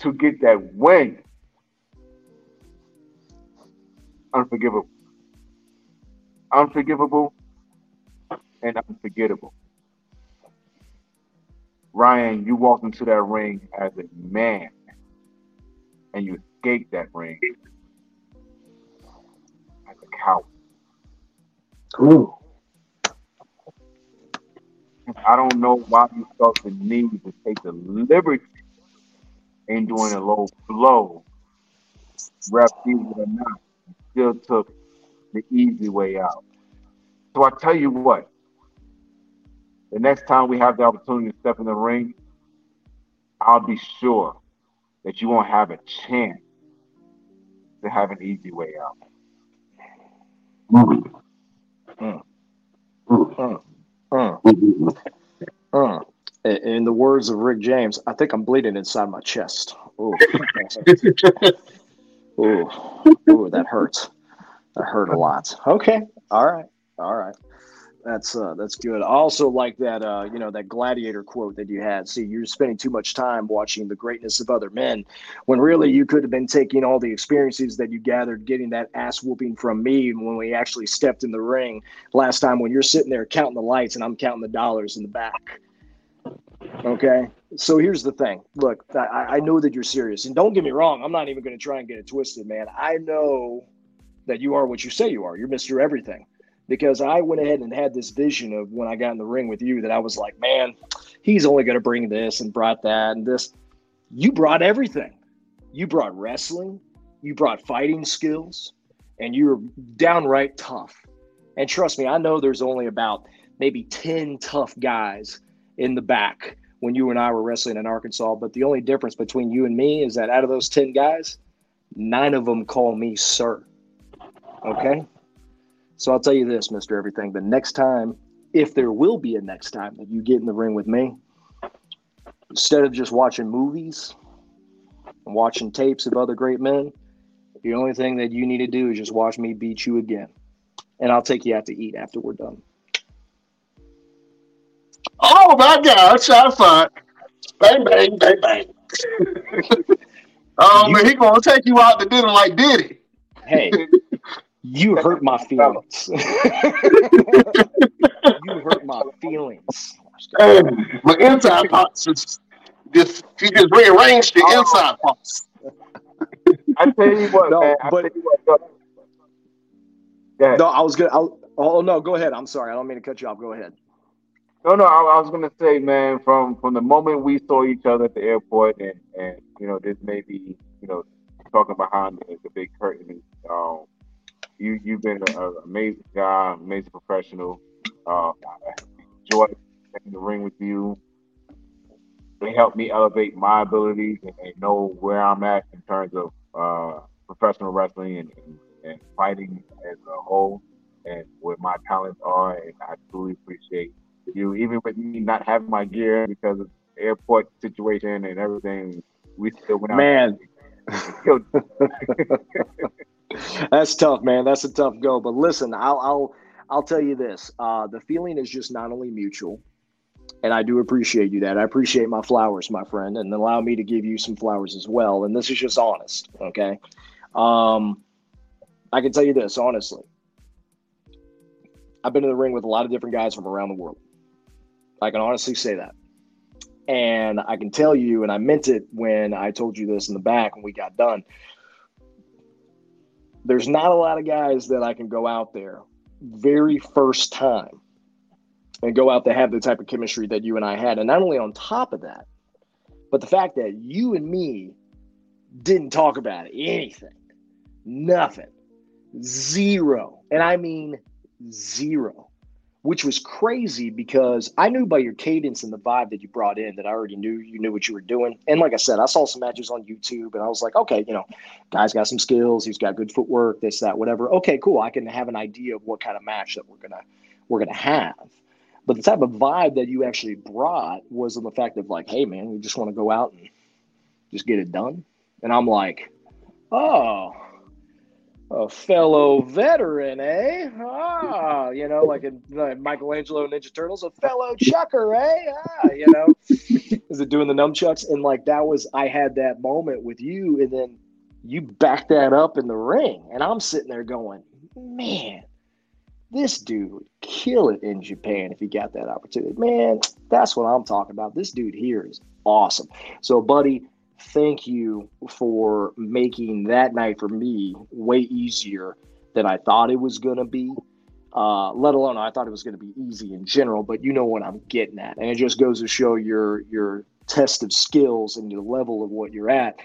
to get that win, unforgivable unforgivable and unforgettable. Ryan, you walked into that ring as a man and you escaped that ring as a coward. Ooh. I don't know why you felt the need to take the liberty in doing a low blow, ref or not. You still took the easy way out. So I tell you what, the next time we have the opportunity to step in the ring, I'll be sure that you won't have a chance to have an easy way out. Mm. Mm. Mm. Mm. In the words of Rick James, I think I'm bleeding inside my chest. [laughs] [laughs] Ooh, ooh, that hurts. That hurt a lot. Okay, all right, all right. That's uh, that's good. I also like that uh, you know that gladiator quote that you had. See, you're spending too much time watching the greatness of other men, when really you could have been taking all the experiences that you gathered, getting that ass whooping from me when we actually stepped in the ring last time. When you're sitting there counting the lights and I'm counting the dollars in the back. Okay, so here's the thing. Look, I, I know that you're serious, and don't get me wrong. I'm not even going to try and get it twisted, man. I know that you are what you say you are. You're Mr. Everything. Because I went ahead and had this vision of when I got in the ring with you that I was like, man, he's only going to bring this and brought that and this. You brought everything. You brought wrestling, you brought fighting skills, and you were downright tough. And trust me, I know there's only about maybe 10 tough guys in the back when you and I were wrestling in Arkansas. But the only difference between you and me is that out of those 10 guys, nine of them call me sir. Okay. So I'll tell you this, Mr. Everything. The next time, if there will be a next time that you get in the ring with me, instead of just watching movies and watching tapes of other great men, the only thing that you need to do is just watch me beat you again. And I'll take you out to eat after we're done. My God, shot fired. Bang, bang, bang, bang. oh, man, he gonna take you out to dinner like Diddy. Hey, You hurt my feelings. [laughs] you hurt my feelings. my inside parts just, just you just rearranged the oh. inside parts. I tell you what, no, man. but no, I was gonna. I'll, oh no, go ahead. I'm sorry. I don't mean to cut you off. Go ahead. No, no. I, I was gonna say, man, from from the moment we saw each other at the airport, and and you know, this may be, you know, talking behind the, the big curtain. Um, you you've been an amazing guy, amazing professional. Uh, I enjoyed in the ring with you. They helped me elevate my abilities and, and, know where I'm at in terms of uh, professional wrestling and, and, and, fighting as a whole. and where my talents are, and I truly appreciate you. Even with me not having my gear because of the airport situation and everything, we still went out. Man. [laughs] That's tough, man. That's a tough go. But listen, I'll I'll I'll tell you this. Uh, the feeling is just not only mutual, and I do appreciate you that. I appreciate my flowers, my friend, and allow me to give you some flowers as well. And this is just honest, okay? Um, I can tell you this honestly. I've been in the ring with a lot of different guys from around the world. I can honestly say that. And I can tell you, and I meant it when I told you this in the back when we got done. There's not a lot of guys that I can go out there very first time and go out to have the type of chemistry that you and I had. And not only on top of that, but the fact that you and me didn't talk about anything, nothing, zero. And I mean zero, which was crazy because I knew by your cadence and the vibe that you brought in that I already knew you knew what you were doing. And like I said, I saw some matches on YouTube and I was like, okay, you know, guy's got some skills, he's got good footwork, this, that, whatever. Okay, cool. I can have an idea of what kind of match that we're gonna we're gonna have. But the type of vibe that you actually brought was on the fact of like, hey man, we just want to go out and just get it done. And I'm like, oh, a fellow veteran, eh? Ah, you know, like in like Michelangelo Ninja Turtles, a fellow chucker, eh? Ah, you know, is it doing the nunchucks? And like that was, I had that moment with you, and then you back that up in the ring, and I'm sitting there going, man, this dude would kill it in Japan if he got that opportunity. Man, that's what I'm talking about. This dude here is awesome. So, buddy, thank you for making that night for me way easier than I thought it was going to be. Uh, let alone I thought it was going to be easy in general, but you know what I'm getting at, and it just goes to show your your test of skills and your level of what you're at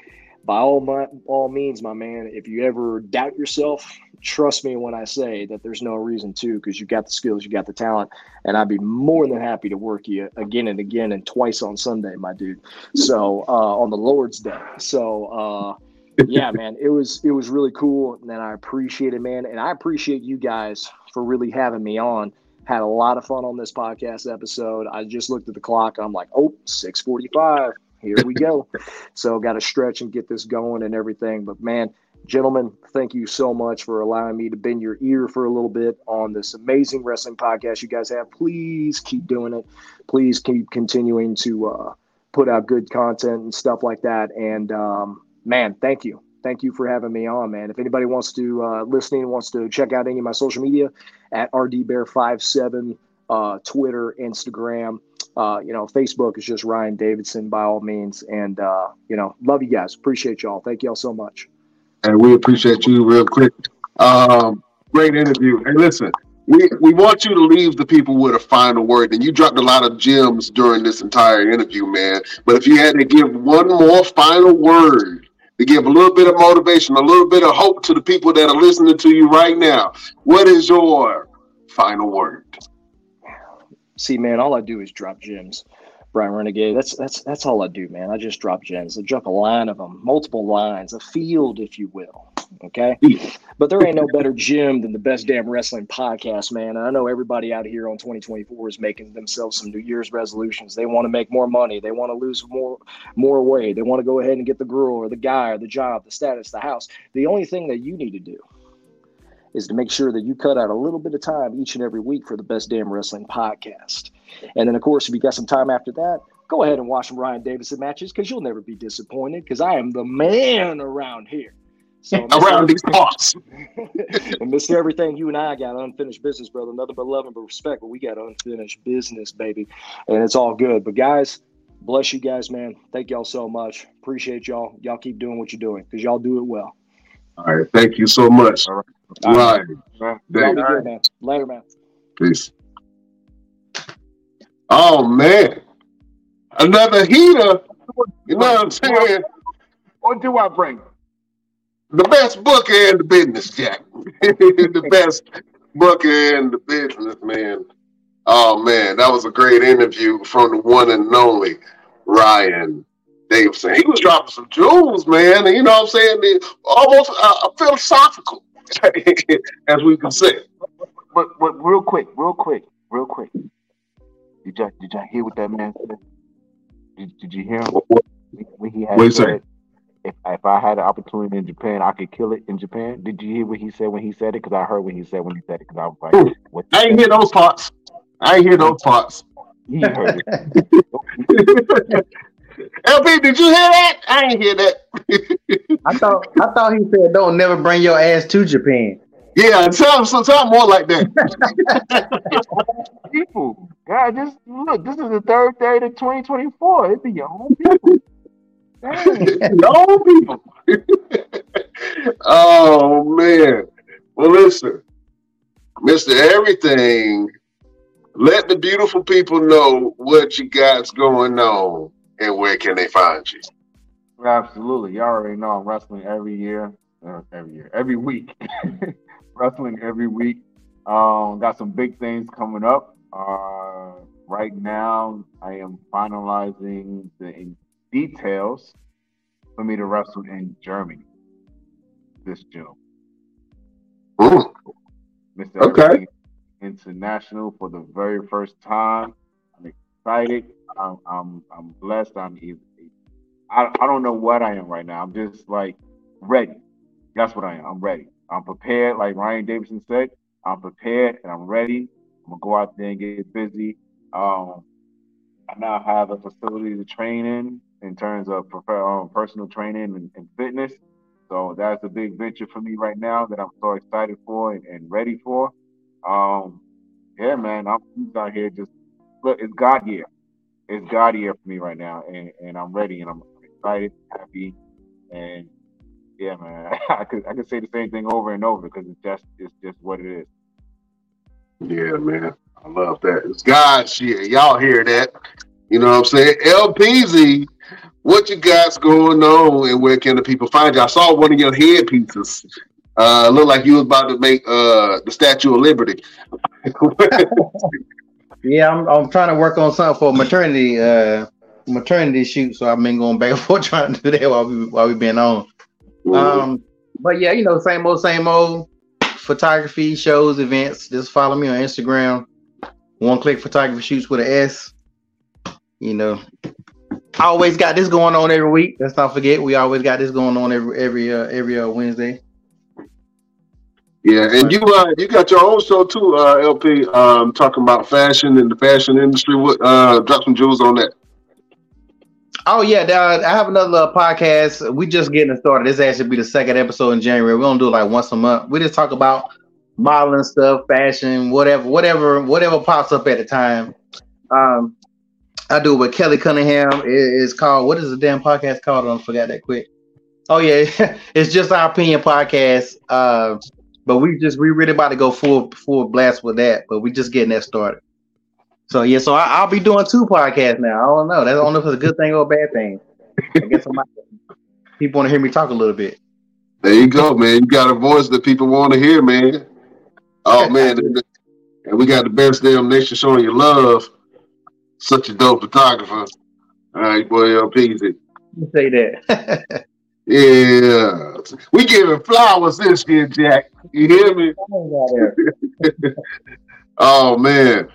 by all my all means, my man, if you ever doubt yourself, trust me when I say that there's no reason to, because you got the skills, you got the talent, and I'd be more than happy to work you again and again and twice on Sunday, my dude. So uh, on the Lord's Day. So uh, yeah, [laughs] man, it was it was really cool, and I appreciate it, man, and I appreciate you guys for really having me on. Had a lot of fun on this podcast episode. I just looked at the clock. I'm like, oh, 645 here we go. so got to stretch and get this going and everything. But man, gentlemen, thank you so much for allowing me to bend your ear for a little bit on this amazing wrestling podcast you guys have. Please keep doing it. Please keep continuing to uh, put out good content and stuff like that. And um, man, thank you. Thank you for having me on, man. If anybody wants to uh, listening wants to check out any of my social media at rdbear57, uh, Twitter, Instagram uh, you know, Facebook is just Ryan Davidson by all means. And, uh, you know, love you guys. Appreciate y'all. Thank y'all so much. And we appreciate you real quick. Um, great interview. Hey, listen, we, we want you to leave the people with a final word. And you dropped a lot of gems during this entire interview, man. But if you had to give one more final word to give a little bit of motivation, a little bit of hope to the people that are listening to you right now, what is your final word? See, man, all I do is drop gems. Brian Renegade. That's that's that's all I do, man. I just drop gems. I drop a line of them, multiple lines, a field, if you will. Okay, but there ain't no better gym than the best damn wrestling podcast, man. And I know everybody out here on 2024 is making themselves some New Year's resolutions. They want to make more money. They want to lose more more weight. They want to go ahead and get the girl or the guy or the job, the status, the house. The only thing that you need to do is to make sure that you cut out a little bit of time each and every week for the Best Damn Wrestling podcast. And then, of course, if you got some time after that, go ahead and watch some Ryan Davidson matches because you'll never be disappointed because I am the man around here. So around these parts. [laughs] and Mr. Everything, you and I got unfinished business, brother. Nothing but love and respect, but we got unfinished business, baby. And it's all good. But guys, bless you guys, man. Thank y'all so much. Appreciate y'all. Y'all keep doing what you're doing because y'all do it well. All right. Thank you so much. All right. All right. right. Y'all be good, man. Later, man. Peace. Oh man. Another heater. You know what I'm saying? What do I bring? The best booker in the business, Jack. [laughs] the best booker in the business, man. Oh man, that was a great interview from the one and only Ryan Davidson. He was dropping some jewels, man. You know what I'm saying? almost uh, philosophical, [laughs] as we can say. but but real quick, real quick, real quick. Did y'all did y'all hear what that man said? Did, did you hear him when he had What said, if if I had an opportunity in Japan, I could kill it in Japan? Did you hear what he said when he said it? Because I heard what he said when he said it. Because I was like, what? I ain't hear those parts. I ain't hear those parts. He heard it. [laughs] LP, did you hear that? I ain't hear that. I thought I thought he said don't never bring your ass to Japan. yeah, tell some time more like that. [laughs] people, God, just look. This is the third day of 2024. It be your own people. Dang. [laughs] no people. oh man. Well, listen, Mister Everything. Let the beautiful people know what you got's going on and where can they find you. Absolutely. Y'all already know I'm wrestling every year. Uh, every year. Every week. [laughs] wrestling every week. Um, got some big things coming up. Uh, right now, I am finalizing the details for me to wrestle in Germany this June. Ooh, Mr. Okay. Everything International for the very first time. Excited. I'm I'm, I'm blessed. I'm I, I don't know what I am right now. I'm just like ready. That's what I am. I'm ready. I'm prepared. Like Ryan Davidson said, I'm prepared and I'm ready. I'm gonna go out there and get busy. Um, I now have a facility to train in in terms of um, personal training and, and fitness. So that's a big venture for me right now that I'm so excited for and, and ready for. Um, yeah, man, I'm out here just look. It's God year. It's God year for me right now, and, and I'm ready and I'm excited, happy, and yeah, man. [laughs] I could I could say the same thing over and over because it's just it's just what it is. yeah, man. I love that. It's God year. Y'all hear that? You know what I'm saying? LPZ, what you got's going on and where can the people find you? I saw one of your headpieces. Uh, looked like you was about to make uh the Statue of Liberty. [laughs] [laughs] Yeah, I'm I'm trying to work on something for maternity uh maternity shoot, so I've been going back and [laughs] forth trying to do that while we while we've been on. Um, but yeah, you know, same old, same old photography shows, events. Just follow me on Instagram. One click photography shoots with an S. You know, I always got this going on every week. Let's not forget, we always got this going on every every uh, every uh, Wednesday. Yeah, and you uh you got your own show too, uh LP, um talking about fashion and the fashion industry. What uh drop some jewels on that. Oh yeah, I have another podcast. We just getting started. This actually be the second episode in January. We're gonna do it like once a month. We just talk about modeling stuff, fashion, whatever, whatever, whatever pops up at the time. Um, I do it with Kelly Cunningham. It is called what is the damn podcast called? I forgot that quick. Oh yeah, [laughs] it's just our opinion podcast. Uh, but we just we really about to go full full blast with that. But we just getting that started. So yeah, so I, I'll be doing two podcasts now. I don't know. That's I don't know if it's a good thing or a bad thing. I guess people want to hear me talk a little bit. There you go, man. You got a voice that people want to hear, man. Oh [laughs] man, and- we got the best damn nation showing you love. Such a dope photographer. All right, boy, LPZ. Say that. [laughs] Yeah, we giving flowers this year, Jack. You hear me? [laughs] Oh man.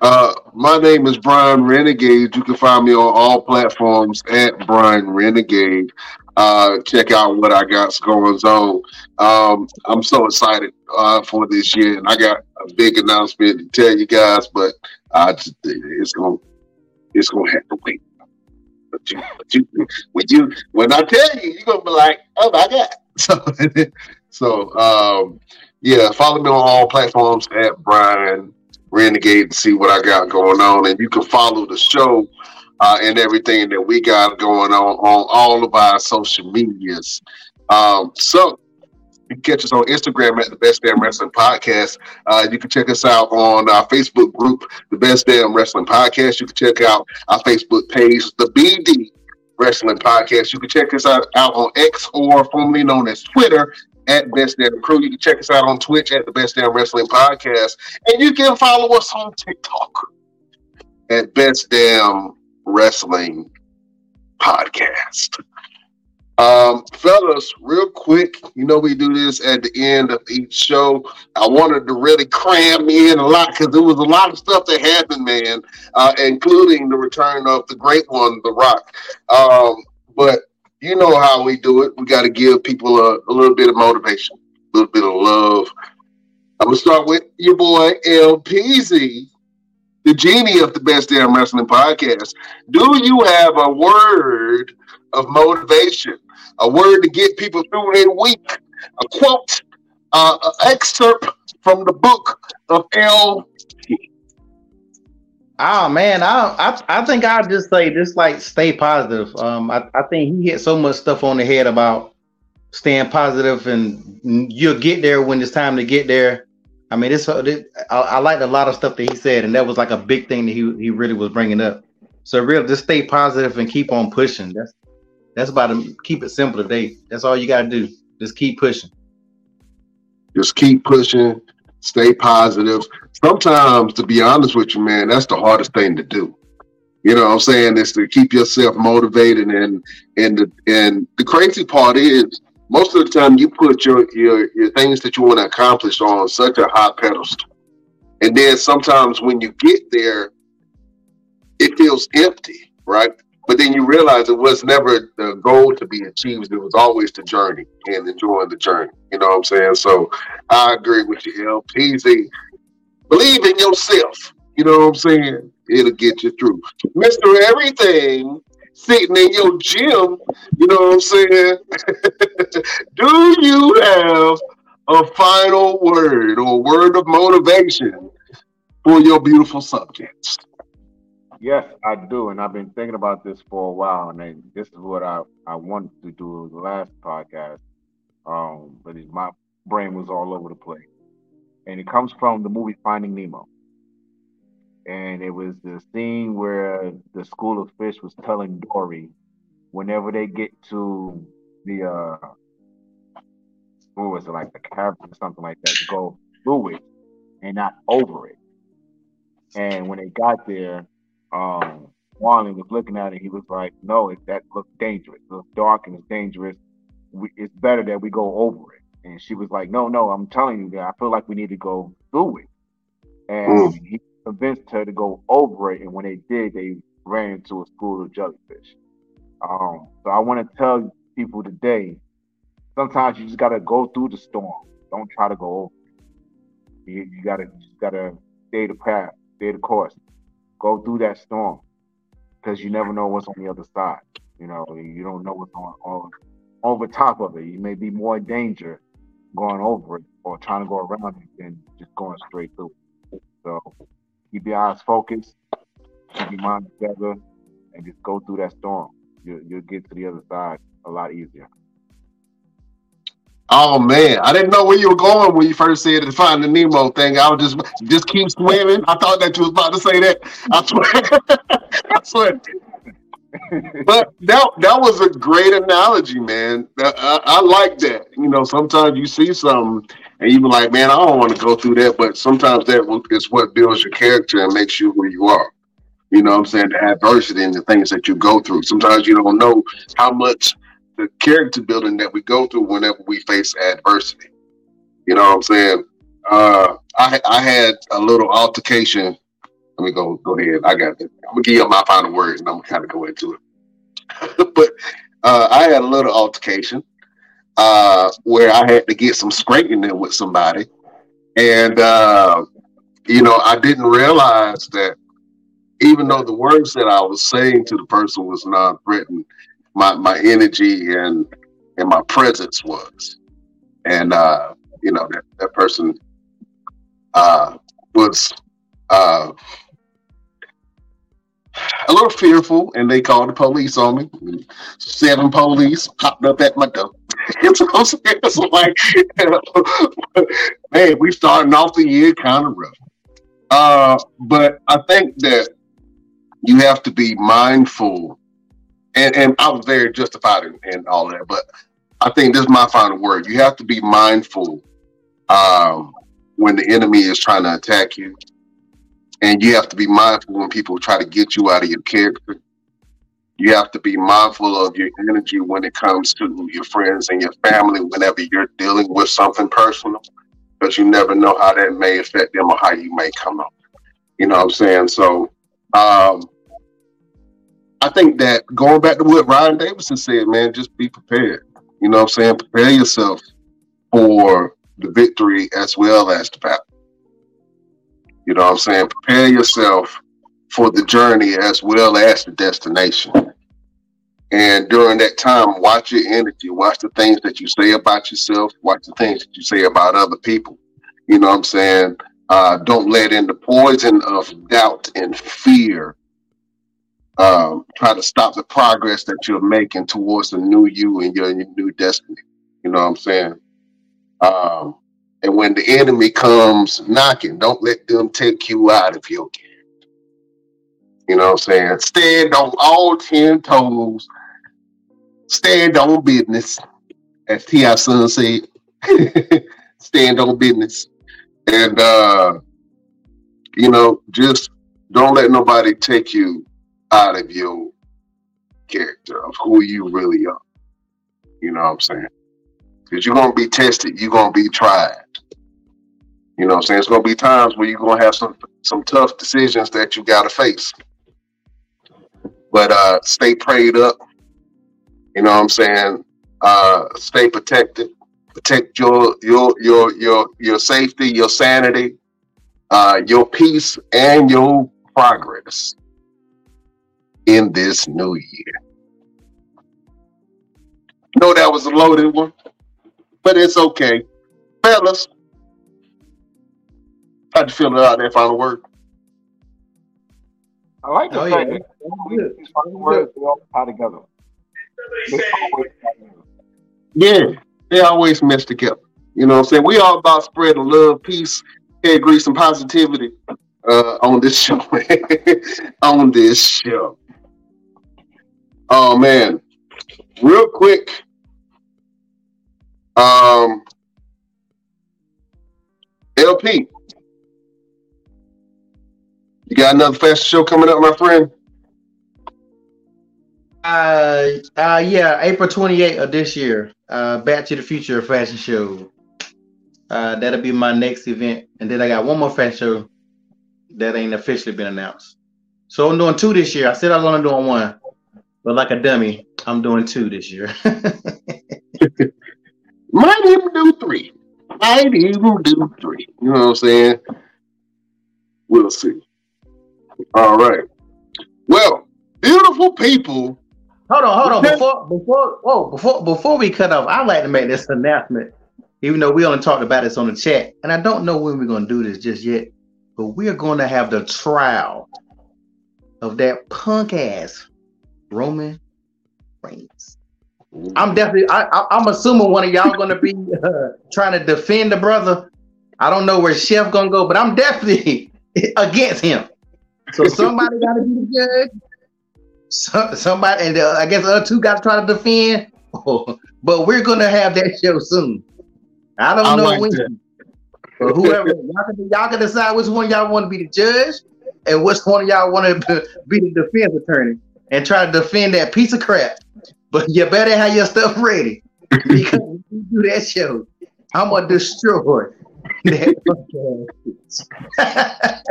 Uh my name is Brian Renegade. You can find me on all platforms at Brian Renegade. Uh check out what I got going on. Um I'm so excited uh for this year and I got a big announcement to tell you guys, but just- it's gonna it's gonna have to wait. But you, but you when you when I tell you, you're gonna be like, oh my god. [laughs] So so um yeah, follow me on all platforms at Brian Renegade to see what I got going on. And you can follow the show uh, and everything that we got going on on all of our social medias. Um, so you can catch us on Instagram at the Best Damn Wrestling Podcast. Uh, you can check us out on our Facebook group, the Best Damn Wrestling Podcast. You can check out our Facebook page, the BD Wrestling Podcast. You can check us out, out on X or formerly known as Twitter at Best Damn Crew. You can check us out on Twitch at the Best Damn Wrestling Podcast. And you can follow us on TikTok at Best Damn Wrestling Podcast. Um, fellas, real quick, you know we do this at the end of each show. I wanted to really cram in a lot because there was a lot of stuff that happened, man, uh, including the return of the great one, The Rock. Um, but you know how we do it. We got to give people a, a little bit of motivation, a little bit of love. I'm gonna start with your boy LPZ, the genie of the Best Damn Wrestling Podcast. Do you have a word of motivation? a word to get people through their week, a quote, uh, an excerpt from the book of L. Oh man, I, I I think I'll just say just like stay positive. Um, I, I think he hit so much stuff on the head about staying positive, and you'll get there when it's time to get there. I mean, this, I, I liked a lot of stuff that he said, and that was like a big thing that he he really was bringing up. So real, just stay positive and keep on pushing. That's that's about to keep it simple today. That's all you got to do. Just keep pushing. Just keep pushing. Stay positive. Sometimes, to be honest with you, man, that's the hardest thing to do. You know what I'm saying? Is to keep yourself motivated and and the and the crazy part is most of the time you put your your, your things that you want to accomplish on such a high pedestal. And then sometimes when you get there, it feels empty, right? But then you realize it was never the goal to be achieved. It was always the journey and enjoying the journey. You know what I'm saying? So I agree with you, LPZ. Believe in yourself. You know what I'm saying? It'll get you through. Mr. Everything sitting in your gym, you know what I'm saying? [laughs] Do you have a final word or word of motivation for your beautiful subjects? Yes, I do, and I've been thinking about this for a while, and this is what I I wanted to do the last podcast, um, but it, my brain was all over the place, and it comes from the movie Finding Nemo, and it was the scene where the school of fish was telling Dory, whenever they get to the uh, what was it like the cavern or something like that, to go through it and not over it, and when they got there um, Wally was looking at it. He was like, "No, it, that looks dangerous. It looks dark and it's dangerous. We, it's better that we go over it." And she was like, "No, no, I'm telling you that I feel like we need to go through it." And mm. he convinced her to go over it. And when they did, they ran into a school of jellyfish. Um, so I want to tell people today, sometimes you just gotta go through the storm. Don't try to go over it. You, you gotta you just gotta stay the path, stay the course go through that storm because you never know what's on the other side. You know, you don't know what's on, on over top of it. You may be more in danger going over it or trying to go around it than just going straight through. So keep your eyes focused, keep your mind together, and just go through that storm. You, you'll get to the other side a lot easier. Oh man, I didn't know where you were going when you first said the Finding Nemo thing. I was just just keep swimming. I thought that you was about to say that. I swear, [laughs] I swear. But that that was a great analogy, man. I, I, I, like that. You know, sometimes you see something and you be like, man, I don't want to go through that. But sometimes that is what builds your character and makes you who you are. You know what I'm saying? The adversity and the things that you go through. Sometimes you don't know how much the character building that we go through whenever we face adversity. You know what I'm saying? Uh, I I had a little altercation. Let me go go ahead. I got it. I'm gonna give you my final word, and I'm gonna kind of go into it. [laughs] but uh, I had a little altercation uh, where I had to get some scraping in with somebody, and uh, you know I didn't realize that even though the words that I was saying to the person was non-threatening, my my energy and and my presence was. And uh, you know, that, that person uh was uh a little fearful and they called the police on me. Seven police popped up at my door. [laughs] so I'm saying? Like, [laughs] man, we starting off the year kind of rough. Uh, but I think that you have to be mindful and and I was very justified in, in all that. But I think this is my final word. You have to be mindful um, when the enemy is trying to attack you, and you have to be mindful when people try to get you out of your character. You have to be mindful of your energy when it comes to your friends and your family whenever you're dealing with something personal, because you never know how that may affect them or how you may come up. You know what I'm saying? So, um, I think that going back to what Ryan Davidson said, man, just be prepared. You know what I'm saying? Prepare yourself for the victory as well as the battle. You know what I'm saying? Prepare yourself for the journey as well as the destination. And during that time, watch your energy, watch the things that you say about yourself, watch the things that you say about other people. You know what I'm saying? Uh, don't let in the poison of doubt and fear um, try to stop the progress that you're making towards the new you and your, new destiny. You know what I'm saying? Um, and when the enemy comes knocking, don't let them take you out of your game. You know what I'm saying? Stand on all 10 toes. Stand on business. As T.I. Son said. [laughs] Stand on business. And, uh, you know, just don't let nobody take you out of your character of who you really are. You know what I'm saying? Because you're gonna be tested, you're gonna be tried. You know what I'm saying? It's gonna be times where you're gonna have some some tough decisions that you gotta face. But uh stay prayed up. You know what I'm saying? Uh stay protected. Protect your your your your your safety, your sanity, uh your peace and your progress in this new year. No, that was a loaded one, but it's okay. Fellas, how'd you feel about that final word? I like the Oh, fact yeah. that these final words they all tie together. They always tie together. Yeah, they always mesh together. You know what I'm saying? We all about spreading love, peace, head grease, and positivity uh, on this show. [laughs] on this show. Oh man. Real quick. Um LP. You got another fashion show coming up, my friend? Uh, uh, yeah, April 28th of this year. Uh, Back to the Future fashion show. Uh, that'll be my next event, and then I got one more fashion show that ain't officially been announced. So I'm doing two this year. I said I was only doing one, but like a dummy, I'm doing two this year. [laughs] Might even do three. Might even do three. You know what I'm saying? We'll see. All right. Well, beautiful people. hold on, hold on. Before, before, whoa, before, before we cut off, I'd like to make this announcement. Even though we only talked about this on the chat, and I don't know when we're going to do this just yet, but we're going to have the trial of that punk ass Roman Reigns. I'm definitely. I, I, I'm assuming one of y'all going to be [laughs] uh, trying to defend the brother. I don't know where Chef going to go, but I'm definitely [laughs] against him. So [laughs] somebody got to be the judge. So, somebody, and uh, I guess the other two got to try to defend. but we're going to have that show soon. I don't I know like when. that. But whoever y'all can, y'all can decide which one y'all want to be the judge and which one of y'all want to be the defense attorney and try to defend that piece of crap. But you better have your stuff ready because when you do that show, I'm gonna destroy that. [laughs]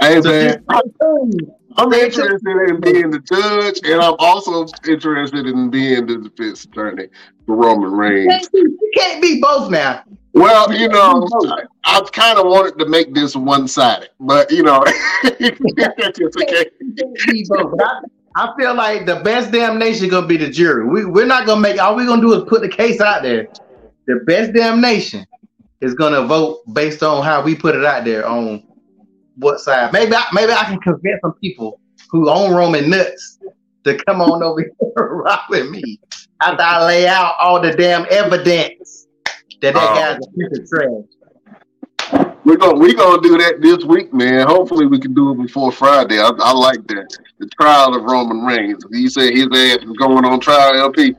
Hey So man, I- this- oh, I'm interested in being the judge, and I'm also interested in being the defense attorney for Roman Reigns. you can't be both now. Well, you know, I, I kind of wanted to make this one-sided, but you know, it's [laughs] okay. You can't be both. But I, I feel like the best damn nation gonna be the jury. We we're not gonna make all we're gonna do is put the case out there. The best damn nation is gonna vote based on how we put it out there on what side. Maybe I, maybe I can convince some people who own Roman nuts to come on over [laughs] here and rock with me after I lay out all the damn evidence that that Oh. guy's a piece of trash. We're gonna we're gonna do that this week, man. Hopefully, we can do it before Friday. I, I like that. The trial of Roman Reigns. You said his ass is going on trial, LP.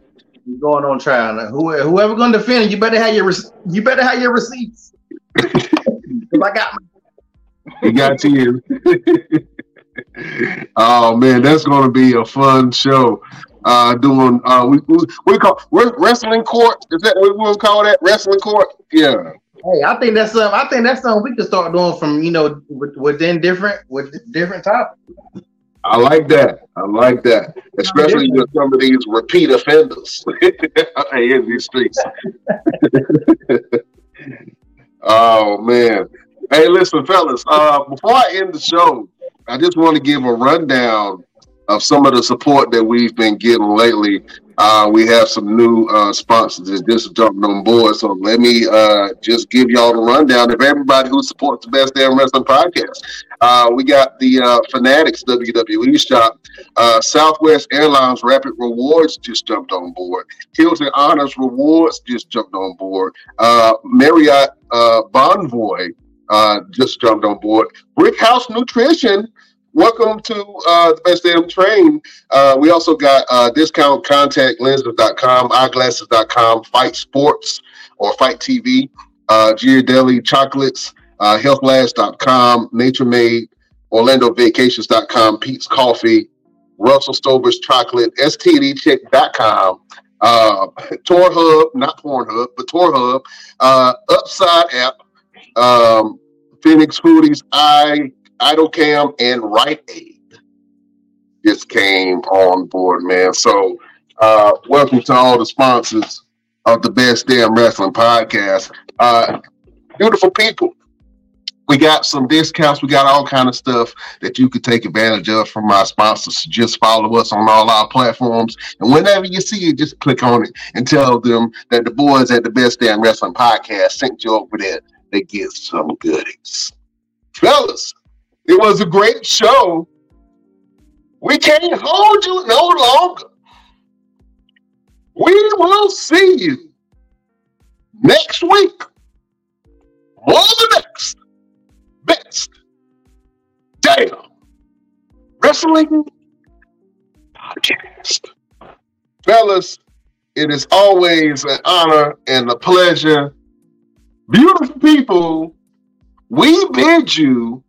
You're going on trial. Now, who, whoever gonna defend it, you better have your you better have your receipts. [laughs] 'Cause I got my He got you. [laughs] oh man, that's gonna be a fun show. Uh, doing uh, we, we we call wrestling court. Is that what we will call that? Wrestling court? Yeah. Hey, I think that's something. I think that's something we could start doing from you know within different with different topics. I like that. I like that, especially with some of these repeat offenders [laughs] in these streets. [laughs] oh man! Hey, listen, fellas. Uh, before I end the show, I just want to give a rundown of some of the support that we've been getting lately. Uh, we have some new uh, sponsors that just jumped on board. So let me uh, just give y'all the rundown of everybody who supports the Best Damn Wrestling Podcast. Uh, we got the uh, Fanatics WWE shop, uh, Southwest Airlines Rapid Rewards just jumped on board, Hilton Honors Rewards just jumped on board, Marriott Bonvoy just jumped on board, Brick House Nutrition welcome to uh, the Best Damn Train. Uh, we also got uh, discount contact lenses.com, eyeglasses.com, Fight Sports or Fight TV, uh, Ghirardelli Chocolates, uh, healthlabs.com, Nature Made, Orlando Vacations.com, Peet's Coffee, Russell Stover's Chocolate, STDCheck.com, uh, Tour Hub, not Pornhub, but Tour Hub, uh, Upside app, um, Phoenix Foodies, I Idlecam and Rite Aid just came on board, man. So, uh, welcome to all the sponsors of the Best Damn Wrestling Podcast. Uh, beautiful people. We got some discounts. We got all kind of stuff that you could take advantage of from our sponsors. Just follow us on all our platforms, and whenever you see it, just click on it and tell them that the boys at the Best Damn Wrestling Podcast sent you over there. They get some goodies, fellas. It was a great show. We can't hold you no longer. We will see you next week or the next best damn wrestling podcast. Fellas, it is always an honor and a pleasure. Beautiful people, we bid you